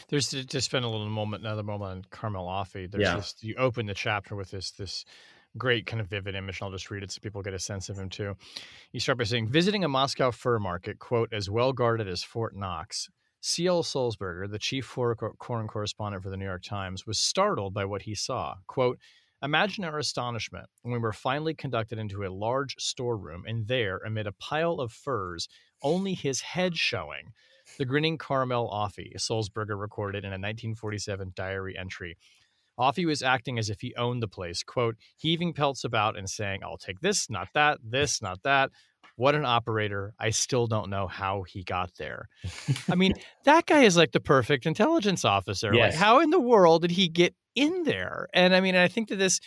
[SPEAKER 1] There's to, to, spend a little moment, another moment on Carmel Offie. There's yeah. this, you open the chapter with this this great kind of vivid image, and I'll just read it so people get a sense of him too. You start by saying, visiting a Moscow fur market, quote, as well guarded as Fort Knox. C.L. Sulzberger, the chief foreign correspondent for the New York Times, was startled by what he saw. Quote, Imagine our astonishment when we were finally conducted into a large storeroom, and there, amid a pile of furs, only his head showing, the grinning Carmel Offie, Sulzberger recorded in a 1947 diary entry. Offie was acting as if he owned the place, quote, heaving pelts about and saying, I'll take this, not that, this, not that. What an operator. I still don't know how he got there. I mean, <laughs> that guy is like the perfect intelligence officer. Yes. Like, how in the world did he get in there? And I mean, I think that this,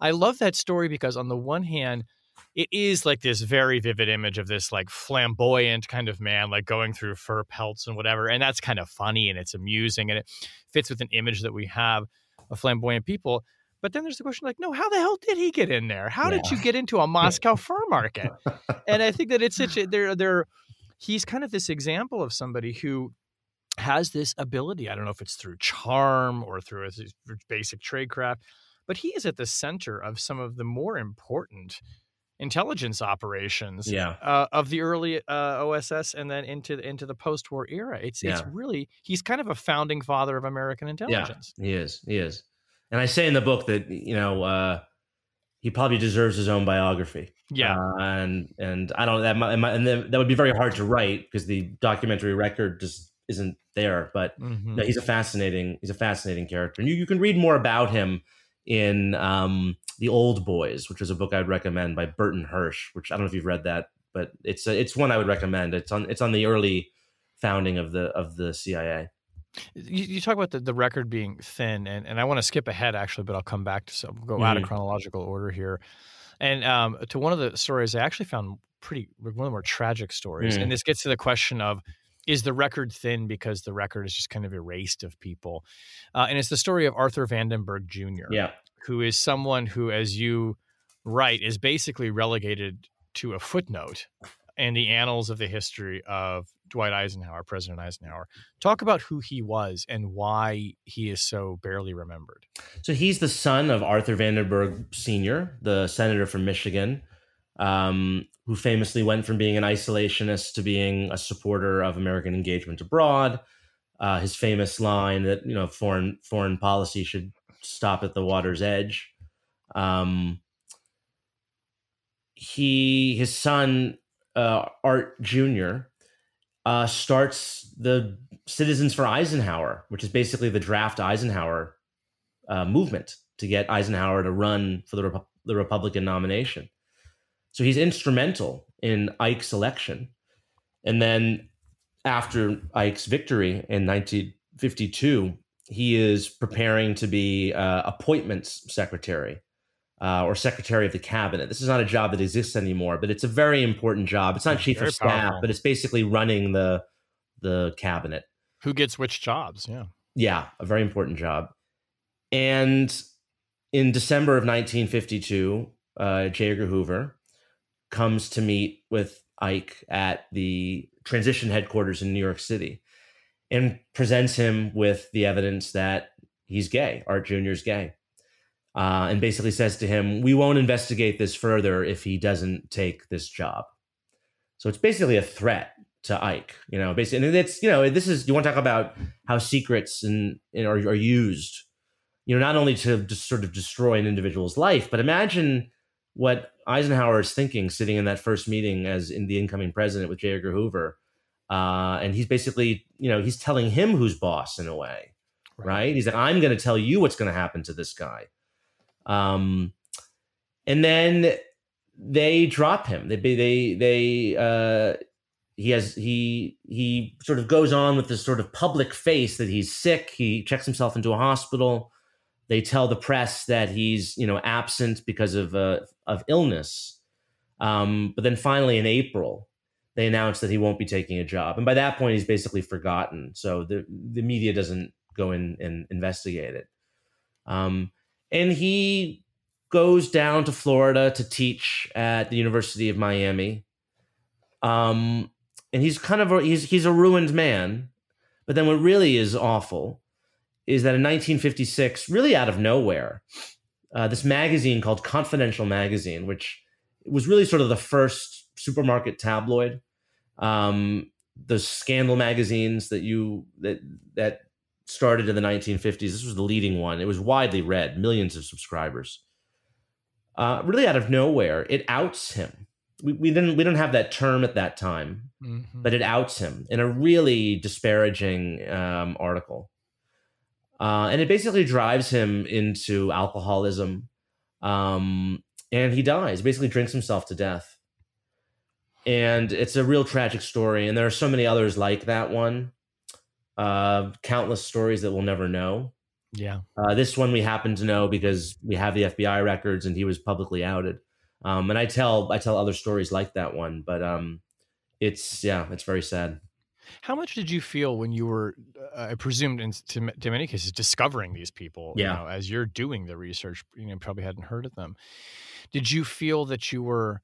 [SPEAKER 1] I love that story because on the one hand, it is like this very vivid image of this like flamboyant kind of man like going through fur pelts and whatever and that's kind of funny and it's amusing and it fits with an image that we have of flamboyant people but then there's the question like no how the hell did he get in there how yeah. did you get into a moscow fur market and i think that it's such a <laughs> they're they're he's kind of this example of somebody who has this ability i don't know if it's through charm or through his basic tradecraft but he is at the center of some of the more important intelligence operations
[SPEAKER 2] yeah.
[SPEAKER 1] uh, of the early uh, OSS and then into into the post-war era. It's yeah. it's really he's kind of a founding father of American intelligence.
[SPEAKER 2] Yeah, he is. He is. And I say in the book that you know uh, he probably deserves his own biography.
[SPEAKER 1] Yeah,
[SPEAKER 2] uh, and and I don't that might, and that would be very hard to write because the documentary record just isn't there. But mm-hmm. no, he's a fascinating he's a fascinating character, and you, you can read more about him in um, The Old Boys, which is a book I'd recommend by Burton Hersh. which I don't know if you've read that, but it's a, it's one I would recommend. It's on it's on the early founding of the of the CIA.
[SPEAKER 1] You, you talk about the, the record being thin, and, and I want to skip ahead actually, but I'll come back to some go mm-hmm. out of mm-hmm. chronological order here. And um, to one of the stories I actually found pretty one of the more tragic stories, mm-hmm. and this gets to the question of is the record thin because the record is just kind of erased of people. Uh, and it's the story of Arthur Vandenberg Jr.,
[SPEAKER 2] yeah.
[SPEAKER 1] who is someone who, as you write, is basically relegated to a footnote in the annals of the history of Dwight Eisenhower, President Eisenhower. Talk about who he was and why he is so barely remembered.
[SPEAKER 2] So he's the son of Arthur Vandenberg Sr., the senator from Michigan, um, who famously went from being an isolationist to being a supporter of American engagement abroad. Uh, his famous line that you know foreign foreign policy should stop at the water's edge. Um, he his son uh, Art Jr. Uh, starts the Citizens for Eisenhower, which is basically the draft Eisenhower uh, movement to get Eisenhower to run for the, Repu- the Republican nomination. So he's instrumental in Ike's election. And then after Ike's victory in 1952, he is preparing to be uh, appointments secretary uh, or secretary of the cabinet. This is not a job that exists anymore, but it's a very important job. It's not chief very of staff, powerful. but it's basically running the the cabinet.
[SPEAKER 1] Who gets which jobs? Yeah,
[SPEAKER 2] yeah, a very important job. And in December of 1952, uh, J. Edgar Hoover comes to meet with Ike at the transition headquarters in New York City and presents him with the evidence that he's gay, Art Jr. is gay. Uh, and basically says to him, We won't investigate this further if he doesn't take this job. So it's basically a threat to Ike, you know, basically. And it's, you know, this is, you want to talk about how secrets and, and are, are used, you know, not only to just sort of destroy an individual's life, but imagine what Eisenhower is thinking sitting in that first meeting as in the incoming president with J. Edgar Hoover. Uh, and he's basically, you know, he's telling him who's boss in a way, right? right? He's like, I'm going to tell you what's going to happen to this guy. Um, and then they drop him. They, they, they, uh, he has he he sort of goes on with this sort of public face that he's sick. He checks himself into a hospital. They tell the press that he's you know absent because of uh, of illness. Um, but then finally in April, they announce that he won't be taking a job, and by that point he's basically forgotten. So the the media doesn't go in and investigate it. Um, and he goes down to Florida to teach at the University of Miami. Um, and he's kind of a, he's he's a ruined man. But then what really is awful is that in 1956, really out of nowhere, uh, this magazine called Confidential Magazine, which was really sort of the first supermarket tabloid, um, the scandal magazines that you that that started in the 1950s. This was the leading one. It was widely read, millions of subscribers. Uh, really out of nowhere, it outs him. We, we didn't we didn't have that term at that time, mm-hmm. but it outs him in a really disparaging um, article. Uh, and it basically drives him into alcoholism. Um, and he dies, basically drinks himself to death. And it's a real tragic story. And there are so many others like that one, uh, countless stories that we'll never know.
[SPEAKER 1] Yeah.
[SPEAKER 2] Uh, this one we happen to know because we have the FBI records and he was publicly outed. Um, and I tell I tell other stories like that one, but um, it's yeah, it's very sad.
[SPEAKER 1] How much did you feel when you were, uh, I presumed, in to, to, many cases, discovering these people?
[SPEAKER 2] Yeah.
[SPEAKER 1] You know, as you're doing the research, you know, probably hadn't heard of them. Did you feel that you were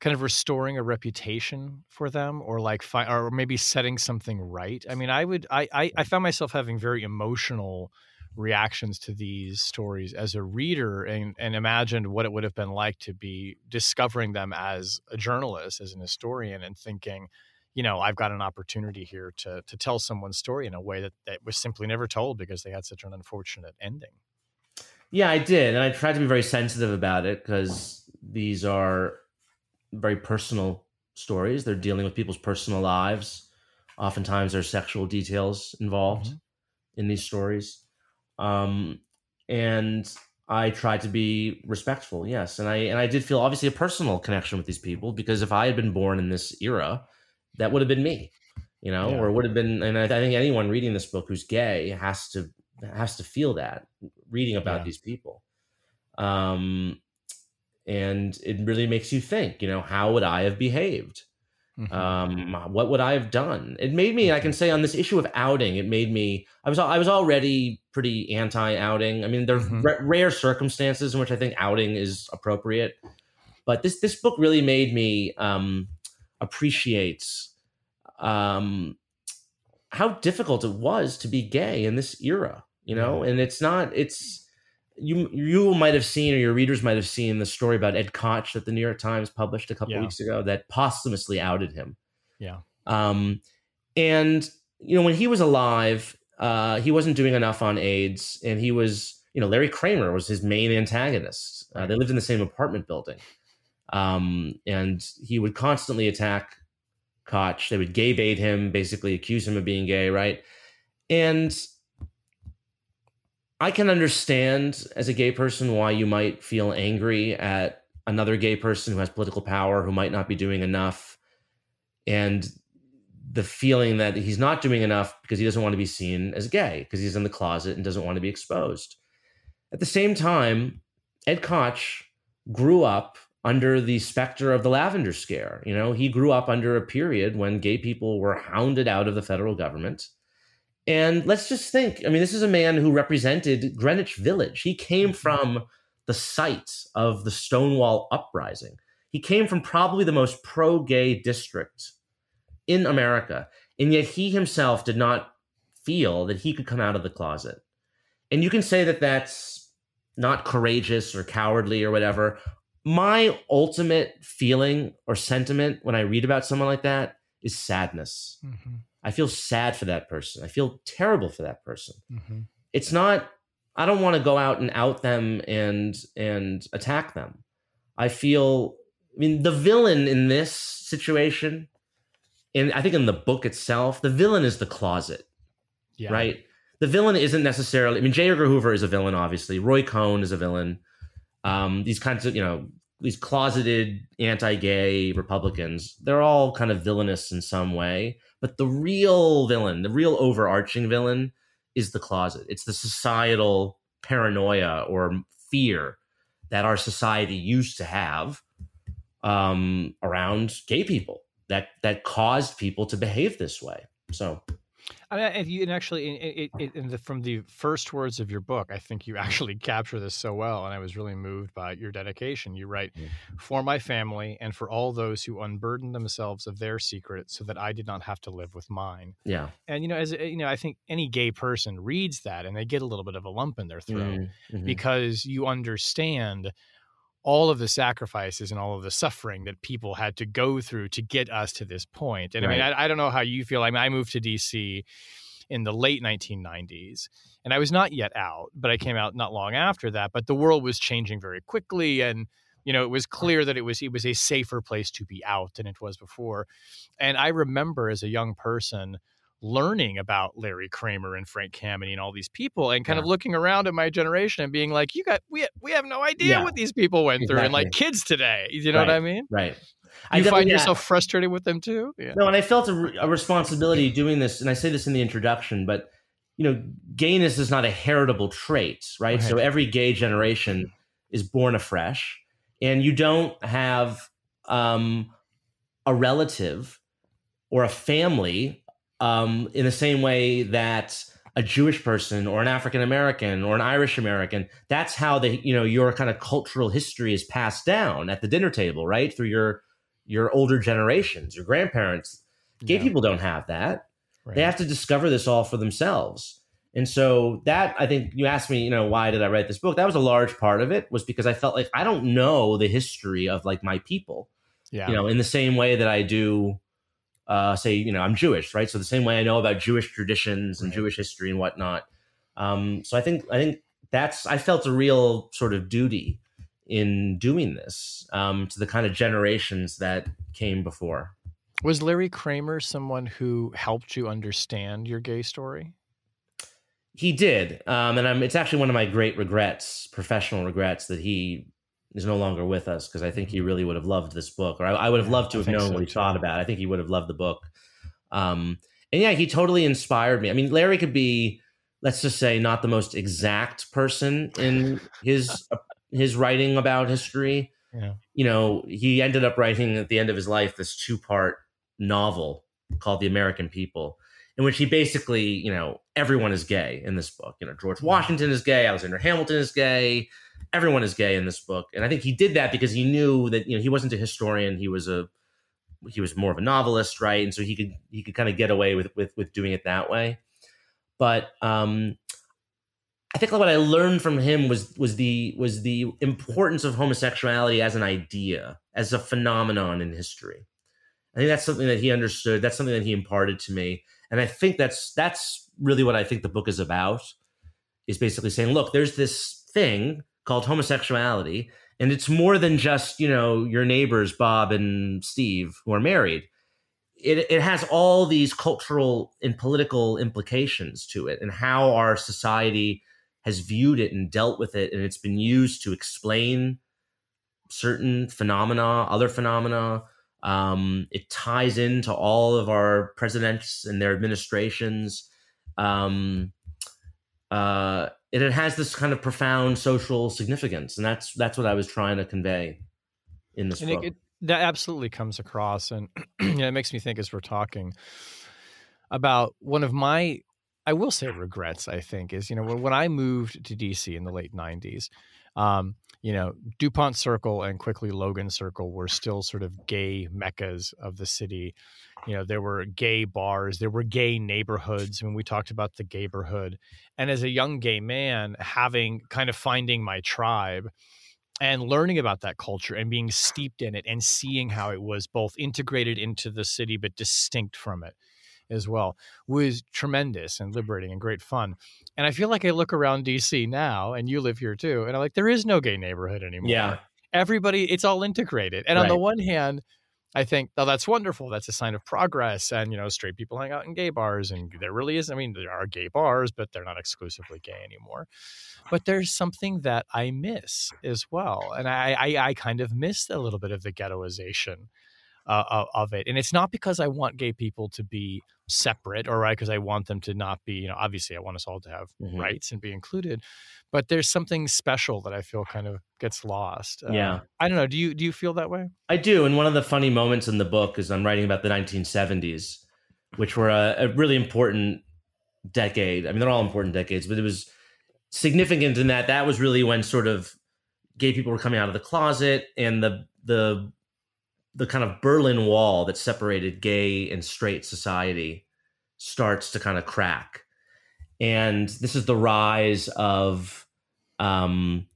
[SPEAKER 1] kind of restoring a reputation for them, or like, fi- or maybe setting something right? I mean, I would, I, I, I found myself having very emotional reactions to these stories as a reader and, and imagined what it would have been like to be discovering them as a journalist, as an historian, and thinking, you know, I've got an opportunity here to to tell someone's story in a way that, that was simply never told because they had such an unfortunate ending.
[SPEAKER 2] Yeah, I did. And I tried to be very sensitive about it because these are very personal stories. They're dealing with people's personal lives. Oftentimes there's sexual details involved mm-hmm. in these stories. Um, and I tried to be respectful, yes. And I and I did feel obviously a personal connection with these people because if I had been born in this era, that would have been me, you know, yeah. or would have been. And I, I, think anyone reading this book who's gay has to has to feel that reading about yeah. these people. Um, and it really makes you think, you know, how would I have behaved? Mm-hmm. Um, what would I have done? It made me, I can mm-hmm. say, on this issue of outing, it made me. I was I was already pretty anti-outing. I mean, there's mm-hmm. r- rare circumstances in which I think outing is appropriate, but this this book really made me um, appreciates um, how difficult it was to be gay in this era, you know, and it's not, it's, you you might have seen or your readers might have seen the story about Ed Koch that the New York Times published a couple yeah. weeks ago that posthumously outed him.
[SPEAKER 1] Yeah.
[SPEAKER 2] Um, and you know when he was alive, uh, he wasn't doing enough on AIDS, and he was you know Larry Kramer was his main antagonist. Uh, they lived in the same apartment building, um, and he would constantly attack Koch. They would gay bait him, basically accuse him of being gay, right? And I can understand as a gay person why you might feel angry at another gay person who has political power who might not be doing enough and the feeling that he's not doing enough because he doesn't want to be seen as gay because he's in the closet and doesn't want to be exposed. At the same time, Ed Koch grew up under the specter of the lavender scare. You know, he grew up under a period when gay people were hounded out of the federal government. And let's just think I mean, this is a man who represented Greenwich Village. He came mm-hmm. from the site of the Stonewall Uprising. He came from probably the most pro gay district in America. And yet he himself did not feel that he could come out of the closet. And you can say that that's not courageous or cowardly or whatever. My ultimate feeling or sentiment when I read about someone like that is sadness. Mm-hmm. I feel sad for that person. I feel terrible for that person. Mm-hmm. It's not I don't want to go out and out them and and attack them. I feel I mean the villain in this situation and I think in the book itself, the villain is the closet. Yeah. Right? The villain isn't necessarily I mean J. Edgar Hoover is a villain obviously. Roy Cohn is a villain. Um, these kinds of, you know, these closeted anti-gay Republicans, they're all kind of villainous in some way, but the real villain, the real overarching villain is the closet. It's the societal paranoia or fear that our society used to have um, around gay people that that caused people to behave this way. So
[SPEAKER 1] I mean, if you and actually, it, it, in the, from the first words of your book, I think you <laughs> actually capture this so well, and I was really moved by your dedication. You write, mm-hmm. "For my family and for all those who unburdened themselves of their secret, so that I did not have to live with mine."
[SPEAKER 2] Yeah,
[SPEAKER 1] and you know, as you know, I think any gay person reads that and they get a little bit of a lump in their throat mm-hmm. because you understand all of the sacrifices and all of the suffering that people had to go through to get us to this point. And right. I mean, I, I, don't know how you feel. I mean, I moved to DC in the late 1990s, and I was not yet out, but I came out not long after that. But the world was changing very quickly, and you know, it was clear that it was it was a safer place to be out than it was before. And I remember as a young person learning about Larry Kramer and Frank Kameny and all these people and kind yeah. of looking around at my generation and being like, you got, we, we have no idea yeah. what these people went exactly. through and like kids today. You know
[SPEAKER 2] right.
[SPEAKER 1] what I mean?
[SPEAKER 2] Right.
[SPEAKER 1] I you find yourself frustrated with them too?
[SPEAKER 2] Yeah. No, and I felt a, a responsibility doing this. And I say this in the introduction, but you know, gayness is not a heritable trait, right? right? So every gay generation is born afresh, and you don't have um, a relative or a family um, in the same way that a Jewish person or an African American or an Irish American, that's how they, you know, your kind of cultural history is passed down at the dinner table, right? Through your your older generations, your grandparents. Gay yeah. people don't have that. Right. They have to discover this all for themselves. And so that I think you asked me, you know, why did I write this book? That was a large part of it was because I felt like I don't know the history of like my people. Yeah. You know, in the same way that I do uh, say, you know, I'm Jewish, right? So the same way I know about Jewish traditions and right. Jewish history and whatnot. Um, so I think I think that's I felt a real sort of duty in doing this um, to the kind of generations that came before.
[SPEAKER 1] Was Larry Kramer someone who helped you understand your gay story?
[SPEAKER 2] He did, um, and I'm, it's actually one of my great regrets, professional regrets, that he is no longer with us because I think he really would have loved this book, or I, I would have loved to have known so what he too. thought about. It. I think he would have loved the book. Um, and yeah, he totally inspired me. I mean, Larry could be, let's just say, not the most exact person in his uh, his writing about history. Yeah. You know, he ended up writing at the end of his life this two part novel called The American People, in which he basically, you know, everyone is gay in this book. You know, George Washington is gay, Alexander Hamilton is gay, everyone is gay in this book, and I think he did that because he knew that you know he wasn't a historian; he was a he was more of a novelist, right? And so he could he could kind of get away with with with doing it that way. But um, I think what I learned from him was was the was the importance of homosexuality as an idea, as a phenomenon in history. I think that's something that he understood. That's something that he imparted to me, and I think that's that's really what I think the book is about. Is basically saying, look, there's this thing called homosexuality. And it's more than just, you know, your neighbors, Bob and Steve, who are married. It, it has all these cultural and political implications to it and how our society has viewed it and dealt with it. And it's been used to explain certain phenomena, other phenomena. Um, it ties into all of our presidents and their administrations. Um, uh, it, it has this kind of profound social significance, and that's that's what I was trying to convey in this and book. It, it,
[SPEAKER 1] that absolutely comes across, and <clears throat> you know, it makes me think as we're talking about one of my I will say regrets, I think, is, you know, when, when I moved to DC in the late 90s, um, you know, DuPont Circle and quickly Logan Circle were still sort of gay meccas of the city. You know, there were gay bars, there were gay neighborhoods I mean, we talked about the gayborhood. And as a young gay man, having kind of finding my tribe and learning about that culture and being steeped in it and seeing how it was both integrated into the city but distinct from it as well was tremendous and liberating and great fun. And I feel like I look around DC now, and you live here too, and I'm like, there is no gay neighborhood anymore.
[SPEAKER 2] Yeah.
[SPEAKER 1] Everybody, it's all integrated. And right. on the one hand, I think, oh, that's wonderful. That's a sign of progress. And, you know, straight people hang out in gay bars. And there really is, I mean, there are gay bars, but they're not exclusively gay anymore. But there's something that I miss as well. And I, I, I kind of miss a little bit of the ghettoization uh, of it. And it's not because I want gay people to be separate or right because I want them to not be, you know, obviously I want us all to have mm-hmm. rights and be included, but there's something special that I feel kind of gets lost.
[SPEAKER 2] Uh, yeah.
[SPEAKER 1] I don't know. Do you do you feel that way?
[SPEAKER 2] I do. And one of the funny moments in the book is I'm writing about the 1970s, which were a, a really important decade. I mean, they're all important decades, but it was significant in that that was really when sort of gay people were coming out of the closet and the the the kind of Berlin Wall that separated gay and straight society starts to kind of crack. And this is the rise of, um,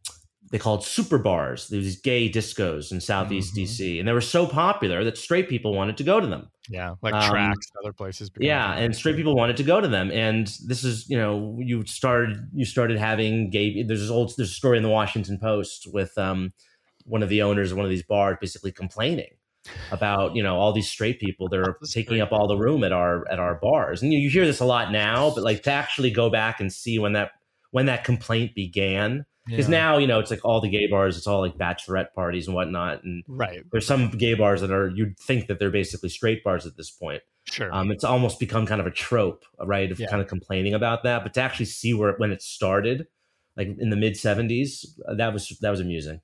[SPEAKER 2] they called super bars. There these gay discos in Southeast mm-hmm. DC, and they were so popular that straight people wanted to go to them.
[SPEAKER 1] Yeah, like um, tracks, other places.
[SPEAKER 2] Yeah, and straight people wanted to go to them. And this is, you know, you started you started having gay. There's this old there's a story in the Washington Post with um, one of the owners of one of these bars basically complaining about you know all these straight people that are taking up all the room at our at our bars. And you, you hear this a lot now but like to actually go back and see when that when that complaint began because yeah. now you know it's like all the gay bars it's all like bachelorette parties and whatnot and
[SPEAKER 1] right.
[SPEAKER 2] there's some gay bars that are you'd think that they're basically straight bars at this point.
[SPEAKER 1] Sure.
[SPEAKER 2] Um it's almost become kind of a trope right of yeah. kind of complaining about that. But to actually see where when it started like in the mid 70s uh, that was that was amusing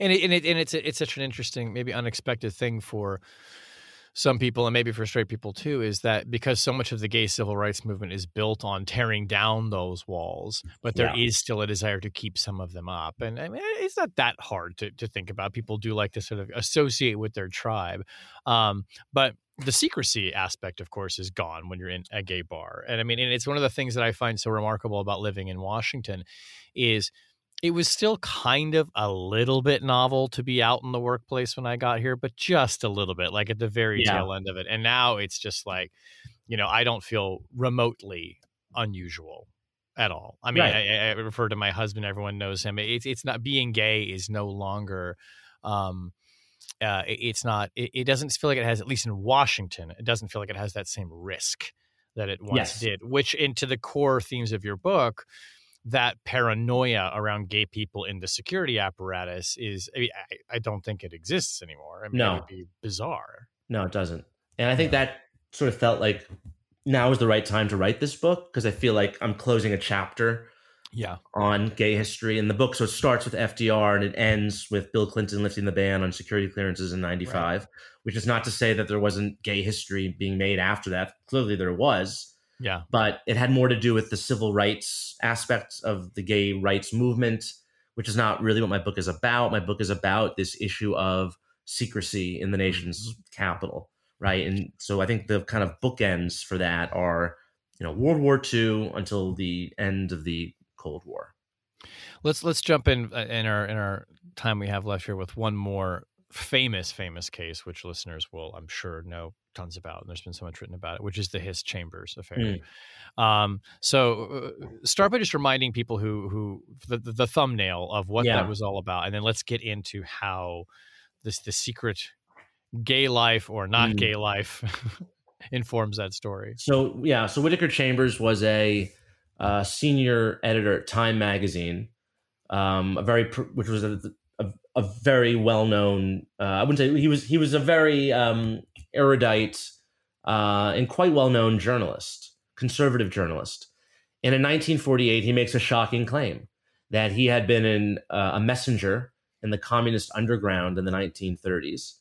[SPEAKER 1] and it, and, it, and it's it's such an interesting, maybe unexpected thing for some people and maybe for straight people too is that because so much of the gay civil rights movement is built on tearing down those walls but there yeah. is still a desire to keep some of them up. And I mean, it's not that hard to, to think about. People do like to sort of associate with their tribe. Um, but the secrecy aspect of course is gone when you're in a gay bar. And i mean and it's one of the things that i find so remarkable about living in washington is it was still kind of a little bit novel to be out in the workplace when I got here, but just a little bit, like at the very yeah. tail end of it. And now it's just like, you know, I don't feel remotely unusual at all. I mean, right. I, I, refer to my husband. Everyone knows him. It's it's not being gay is no longer. Um, uh, it, it's not. It, it, doesn't feel like it has. At least in Washington, it doesn't feel like it has that same risk that it once yes. did. Which into the core themes of your book, that paranoia around gay people in the security apparatus is I, mean, I, I don't think it exists anymore. I mean, no. it would be bizarre.
[SPEAKER 2] No, it doesn't. And I think that sort of felt like now is the right time to write this book because I feel like I'm closing a chapter
[SPEAKER 1] yeah
[SPEAKER 2] on gay history in the book so it starts with FDR and it ends with Bill Clinton lifting the ban on security clearances in 95 right. which is not to say that there wasn't gay history being made after that clearly there was
[SPEAKER 1] yeah.
[SPEAKER 2] But it had more to do with the civil rights aspects of the gay rights movement, which is not really what my book is about. My book is about this issue of secrecy in the nation's mm-hmm. capital, right? And so I think the kind of bookends for that are, you know, World War II until the end of the Cold War.
[SPEAKER 1] Let's let's jump in uh, in our in our time we have left here with one more famous famous case which listeners will i'm sure know tons about and there's been so much written about it which is the Hiss chambers affair mm. um, so uh, start by just reminding people who who the, the thumbnail of what yeah. that was all about and then let's get into how this the secret gay life or not mm. gay life <laughs> informs that story
[SPEAKER 2] so yeah so whittaker chambers was a uh, senior editor at time magazine um, a very which was a, a a very well known. Uh, I wouldn't say he was he was a very um, erudite uh, and quite well known journalist, conservative journalist. And in 1948, he makes a shocking claim that he had been in, uh, a messenger in the communist underground in the 1930s,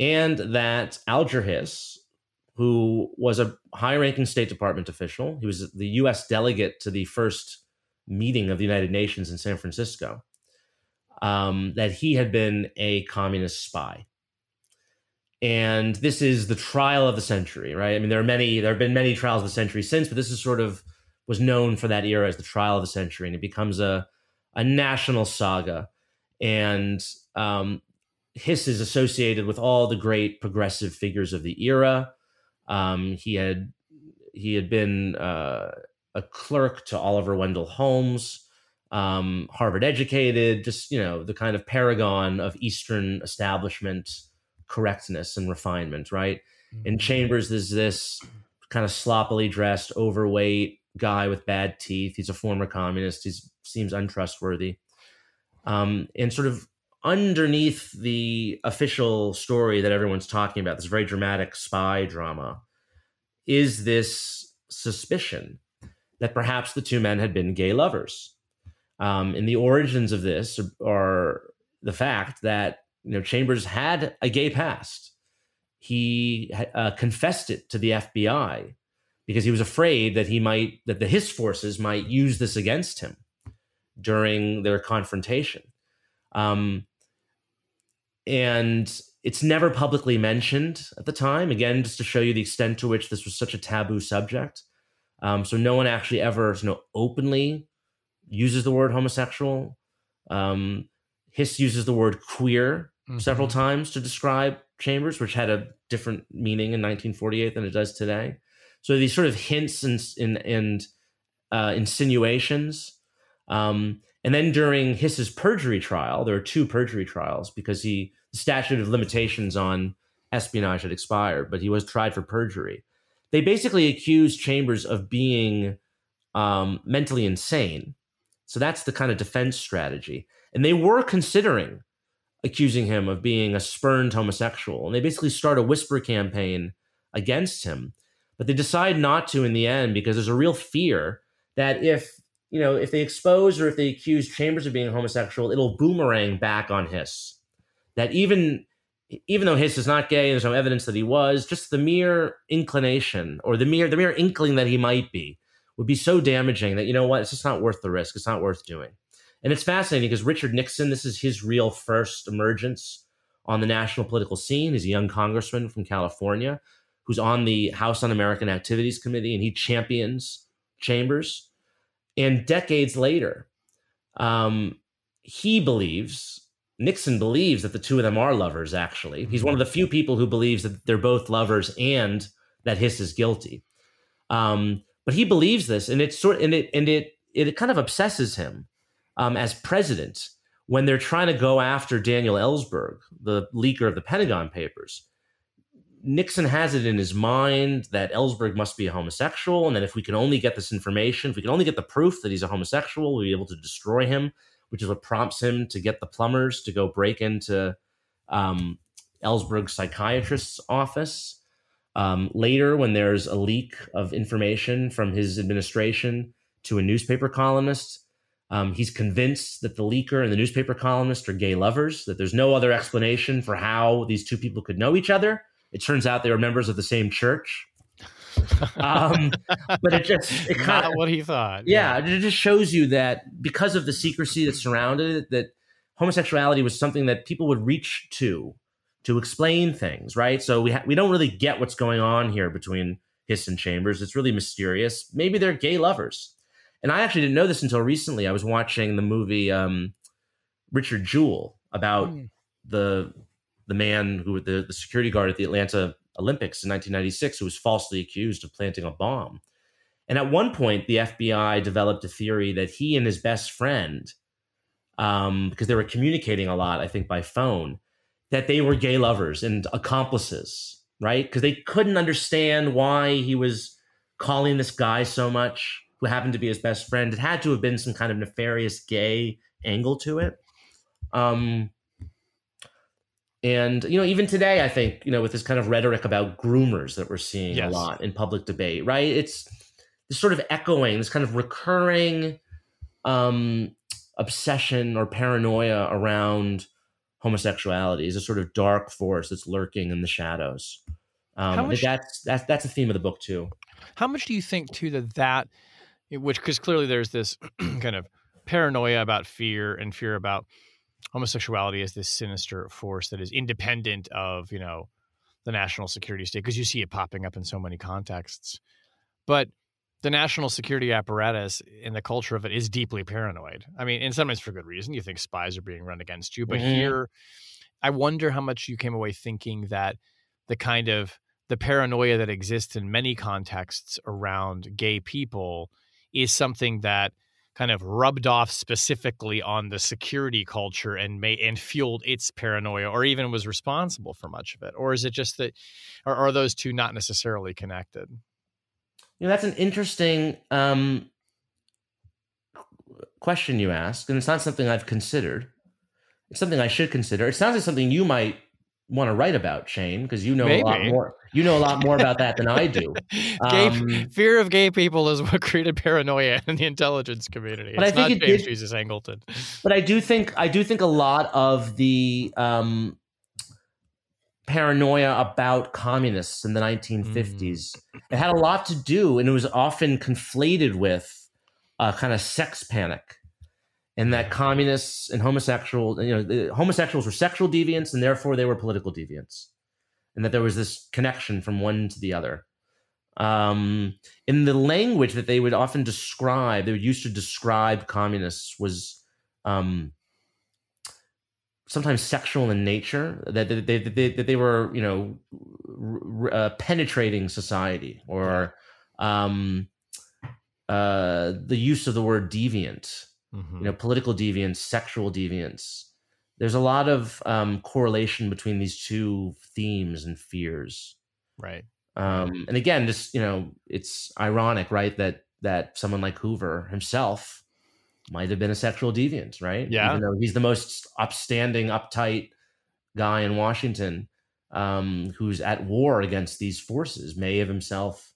[SPEAKER 2] and that Alger Hiss, who was a high ranking State Department official, he was the US delegate to the first meeting of the United Nations in San Francisco, um, that he had been a communist spy. And this is the trial of the century, right? I mean, there are many, there have been many trials of the century since, but this is sort of was known for that era as the trial of the century, and it becomes a a national saga. And um, Hiss is associated with all the great progressive figures of the era. Um, he had he had been uh, a clerk to Oliver Wendell Holmes, um, Harvard educated, just you know the kind of paragon of Eastern establishment correctness and refinement, right? Mm-hmm. In Chambers, there's this kind of sloppily dressed, overweight guy with bad teeth. He's a former communist. He seems untrustworthy. Um, and sort of underneath the official story that everyone's talking about, this very dramatic spy drama, is this suspicion that perhaps the two men had been gay lovers. Um, and the origins of this are, are the fact that you know Chambers had a gay past. He uh, confessed it to the FBI because he was afraid that he might that the his forces might use this against him during their confrontation. Um, and it's never publicly mentioned at the time. Again, just to show you the extent to which this was such a taboo subject. Um, so no one actually ever, you know, openly uses the word homosexual. Um, Hiss uses the word queer mm-hmm. several times to describe Chambers, which had a different meaning in 1948 than it does today. So these sort of hints and and, and uh, insinuations. Um, and then during Hiss's perjury trial, there are two perjury trials because he the statute of limitations on espionage had expired, but he was tried for perjury. They basically accused Chambers of being um, mentally insane. So that's the kind of defense strategy. And they were considering accusing him of being a spurned homosexual. And they basically start a whisper campaign against him but they decide not to in the end because there's a real fear that if you know if they expose or if they accuse Chambers of being homosexual, it'll boomerang back on Hiss. That even even though Hiss is not gay, and there's no evidence that he was. Just the mere inclination or the mere the mere inkling that he might be would be so damaging that you know what it's just not worth the risk. It's not worth doing. And it's fascinating because Richard Nixon, this is his real first emergence on the national political scene. He's a young congressman from California who's on the House Un American Activities Committee, and he champions Chambers. And decades later, um, he believes, Nixon believes that the two of them are lovers, actually. He's one of the few people who believes that they're both lovers and that Hiss is guilty. Um, but he believes this, and it's sort and it and it it kind of obsesses him um, as president when they're trying to go after Daniel Ellsberg, the leaker of the Pentagon Papers. Nixon has it in his mind that Ellsberg must be a homosexual, and that if we can only get this information, if we can only get the proof that he's a homosexual, we'll be able to destroy him, which is what prompts him to get the plumbers to go break into um, Ellsberg's psychiatrist's office. Um, later, when there's a leak of information from his administration to a newspaper columnist, um, he's convinced that the leaker and the newspaper columnist are gay lovers, that there's no other explanation for how these two people could know each other it turns out they were members of the same church. um, <laughs> but it just it kind
[SPEAKER 1] of what he thought.
[SPEAKER 2] Yeah, yeah, it just shows you that because of the secrecy that surrounded it, that homosexuality was something that people would reach to to explain things, right? So we ha- we don't really get what's going on here between Hiss and Chambers. It's really mysterious. Maybe they're gay lovers, and I actually didn't know this until recently. I was watching the movie um, Richard Jewell about mm. the the man who the, the security guard at the Atlanta Olympics in 1996 who was falsely accused of planting a bomb. And at one point, the FBI developed a theory that he and his best friend, um, because they were communicating a lot, I think, by phone, that they were gay lovers and accomplices, right? Because they couldn't understand why he was calling this guy so much, who happened to be his best friend. It had to have been some kind of nefarious gay angle to it. Um, and you know, even today, I think you know, with this kind of rhetoric about groomers that we're seeing
[SPEAKER 1] Yes.
[SPEAKER 2] a lot in public debate, right? It's this sort of echoing, this kind of recurring um, obsession or paranoia around homosexuality is a sort of dark force that's lurking in the shadows. Um,
[SPEAKER 1] How
[SPEAKER 2] I think
[SPEAKER 1] much-
[SPEAKER 2] that's that's that's a theme of the book too.
[SPEAKER 1] How much do you think too that that, which because clearly there's this <clears throat> kind of paranoia about fear and fear about homosexuality as this sinister force that is independent of you know the national security state because you see it popping up in so many contexts, but the national security apparatus and the culture of it is deeply paranoid. I mean, and sometimes for good reason. You think spies are being run against you, but
[SPEAKER 2] Mhm.
[SPEAKER 1] here, I wonder how much you came away thinking that the kind of the paranoia that exists in many contexts around gay people is something that kind of rubbed off specifically on the security culture and may and fueled its paranoia or even was responsible for much of it or is it just that are those two not necessarily connected
[SPEAKER 2] You know, that's an interesting um, question you ask, and it's not something I've considered. It's something I should consider. It sounds like something you might want to write about, Shane, because you know a lot more. You know a lot more about that than I do. <laughs>
[SPEAKER 1] gay,
[SPEAKER 2] Um,
[SPEAKER 1] fear of gay people is what <laughs> created paranoia in the intelligence community
[SPEAKER 2] But I think
[SPEAKER 1] not
[SPEAKER 2] it
[SPEAKER 1] james
[SPEAKER 2] did-
[SPEAKER 1] jesus angleton <laughs>
[SPEAKER 2] but I do think I do think a lot of the um, paranoia about communists in the 1950s it had a lot to do, and it was often conflated with a kind of sex panic, and that communists and homosexuals, you know, the homosexuals were sexual deviants, and therefore they were political deviants, and that there was this connection from one to the other. Um, in the language that they would often describe, they would use to describe communists was um, sometimes sexual in nature. That they, that they, that they were, you know, r- r- uh, penetrating society, or um, uh, the use of the word deviant.
[SPEAKER 1] Mhm.
[SPEAKER 2] You know, political deviance, sexual deviance. There's a lot of um, correlation between these two themes and fears.
[SPEAKER 1] right
[SPEAKER 2] Um, and again, just you know, it's ironic, right? That that someone like Hoover himself might have been a sexual deviant, right?
[SPEAKER 1] Yeah.
[SPEAKER 2] Even though he's the most upstanding, uptight guy in Washington, um, who's at war against these forces, may have himself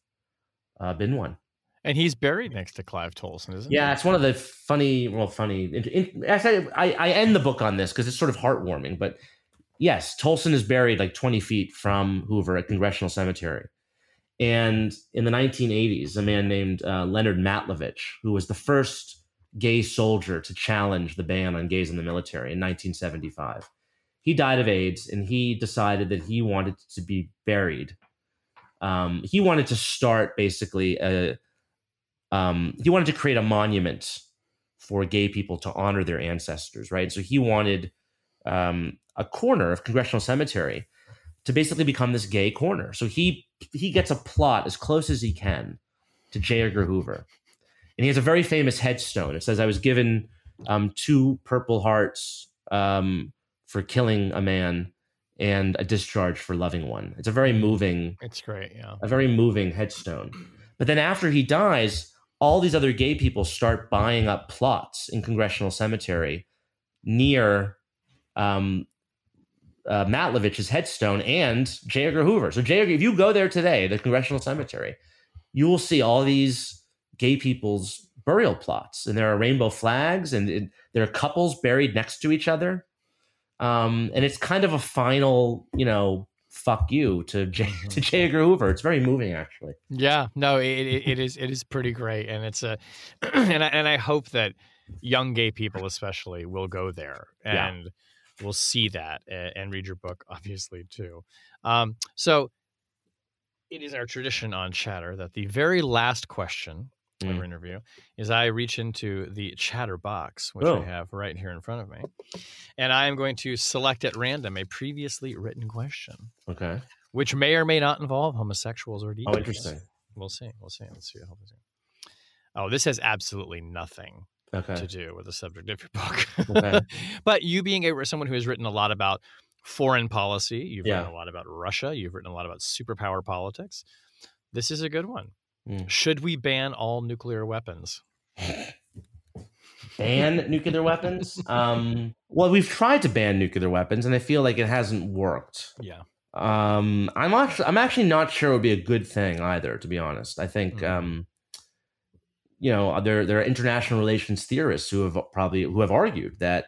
[SPEAKER 2] uh, been one.
[SPEAKER 1] And he's buried next to Clyde tolson isn't he Yeah,
[SPEAKER 2] it's one of the funny, well, funny. In, in, I, I end the book on this because it's sort of heartwarming. But yes, Tolson is buried like 20 feet from Hoover at Congressional Cemetery. And in the 1980s, a man named uh, Leonard Matlovich, who was the first gay soldier to challenge the ban on gays in the military in 1975, he died of AIDS and he decided that he wanted to be buried. Um, he wanted to start basically a, um, he wanted to create a monument for gay people to honor their ancestors, right? So he wanted um, a corner of Congressional Cemetery to basically become this gay corner. So he he gets a plot as close as he can to J. Edgar Hoover, and he has a very famous headstone. It says, "I was given um, two Purple Hearts um, for killing a man." And a discharge for loving one. It's a very moving
[SPEAKER 1] it's great yeah
[SPEAKER 2] a very moving headstone. But then after he dies, all these other gay people start buying up plots in Congressional Cemetery near um, uh, headstone and J. Edgar Hoover. So J. Edgar, if you go there today, the Congressional Cemetery, you will see all these gay people's burial plots, and there are rainbow flags, and there are couples buried next to each other. Um, and it's kind of a final, you know, fuck you to J, <laughs> to J. Edgar Hoover. It's very moving, actually.
[SPEAKER 1] Yeah, no, it, it, it is it is pretty great, and it's a <clears throat> and I, and I hope that young gay people especially will go there
[SPEAKER 2] Yeah.
[SPEAKER 1] and will see that and, and read your book, <laughs> obviously too. Um, so it is our tradition on Chatter that the very last question
[SPEAKER 2] Mm.
[SPEAKER 1] our interview is I reach into the Chatter box, which
[SPEAKER 2] Oh.
[SPEAKER 1] I have right here in front of me, and I am going to select at random a previously written question,
[SPEAKER 2] Okay.
[SPEAKER 1] which may or may not involve homosexuals or deviants.
[SPEAKER 2] Oh, interesting.
[SPEAKER 1] We'll see. We'll see. Let's see. Oh, this has absolutely nothing
[SPEAKER 2] Okay.
[SPEAKER 1] to do with the subject of your book.
[SPEAKER 2] Okay. <laughs>
[SPEAKER 1] but you being a, someone who has written a lot about foreign policy, you've
[SPEAKER 2] Yeah.
[SPEAKER 1] written a lot about Russia, you've written a lot about superpower politics. This is a good one.
[SPEAKER 2] Mm.
[SPEAKER 1] Should we ban all nuclear weapons? <laughs>
[SPEAKER 2] ban nuclear weapons. Um, well, we've tried to ban nuclear weapons, and I feel like it hasn't worked.
[SPEAKER 1] Yeah.
[SPEAKER 2] Um, I'm actually I'm actually not sure it would be a good thing either. To be honest, I think mm-hmm. um, you know there there are international relations theorists who have probably who have argued that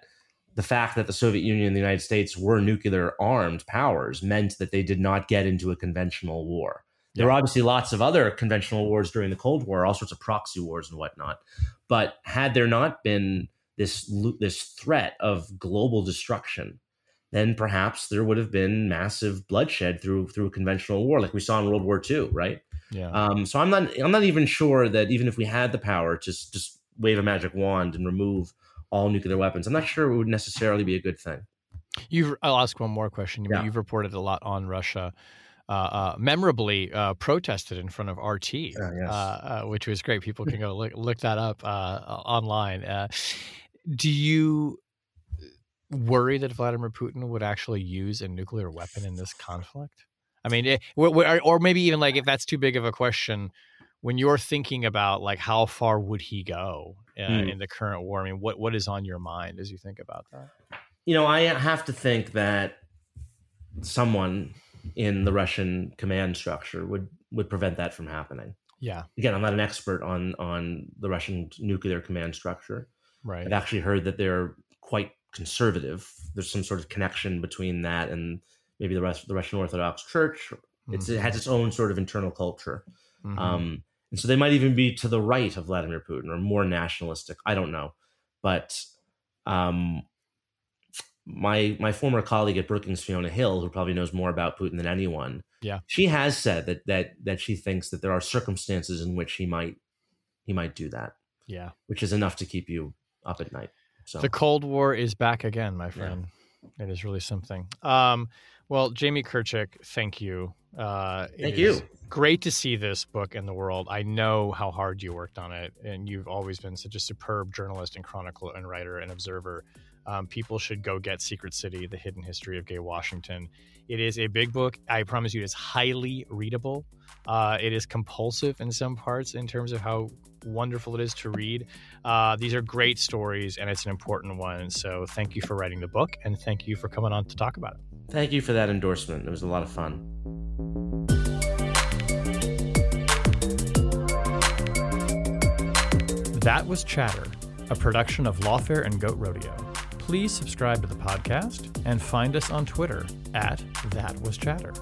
[SPEAKER 2] the fact that the Soviet Union and the United States were nuclear armed powers meant that they did not get into a conventional war. There were obviously lots of other conventional wars during the Cold War, all sorts of proxy wars and whatnot. But had there not been this this threat of global destruction, then perhaps there would have been massive bloodshed through through a conventional war, like we saw in World War II, right?
[SPEAKER 1] Yeah.
[SPEAKER 2] Um, so I'm not I'm not even sure that even if we had the power to just, just wave a magic wand and remove all nuclear weapons, I'm not sure it would necessarily be a good thing.
[SPEAKER 1] You've I'll ask one more question. Yeah. You've reported a lot on Russia uh, uh, memorably uh, protested in front of RT, yes. Uh, uh, which was great. People <laughs> can go look, look that up uh, online. do you worry that Vladimir Putin would actually use a nuclear weapon in this conflict? I mean, it, eh, or maybe even like if that's too big of a question, when you're thinking about like how far would he go mm. in the current war? I mean, what what is on your mind as you think about that?
[SPEAKER 2] You know, I have to think that someone in the Russian command structure would would prevent that from happening.
[SPEAKER 1] Yeah.
[SPEAKER 2] Again, I'm not an expert on on the Russian nuclear command structure.
[SPEAKER 1] Right.
[SPEAKER 2] I've actually heard that they're quite conservative. There's some sort of connection between that and maybe the rest the Russian Orthodox Church. It's, mm-hmm. It has its own sort of internal culture. Mm-hmm. Um, and so they might even be to the right of Vladimir Putin or more nationalistic. I don't know. But um, my my former colleague at Brookings, Fiona Hill, who probably knows more about Putin than anyone,
[SPEAKER 1] yeah,
[SPEAKER 2] she has said that that that she thinks that there are circumstances in which he might he might do that.
[SPEAKER 1] Yeah,
[SPEAKER 2] which is enough to keep you up at night. So
[SPEAKER 1] the Cold War is back again, my friend. Yeah. It is really something. Um, well, Jamie Kirchick, thank you. Uh,
[SPEAKER 2] thank you.
[SPEAKER 1] Great to see this book in the world. I know how hard you worked on it, and you've always been such a superb journalist and chronicler and writer and observer um, people should go get Secret City, The Hidden History of Gay Washington. It is a big book. I promise you, it is highly readable. Uh, it is compulsive in some parts in terms of how wonderful it is to read. Uh, these are great stories, and it's an important one. So thank you for writing the book, and thank you for coming on to talk about it.
[SPEAKER 2] Thank you for that endorsement. It was a lot of fun.
[SPEAKER 1] That was Chatter, a production of Lawfare and Goat Rodeo please subscribe to the podcast and find us on Twitter at That Was Chatter.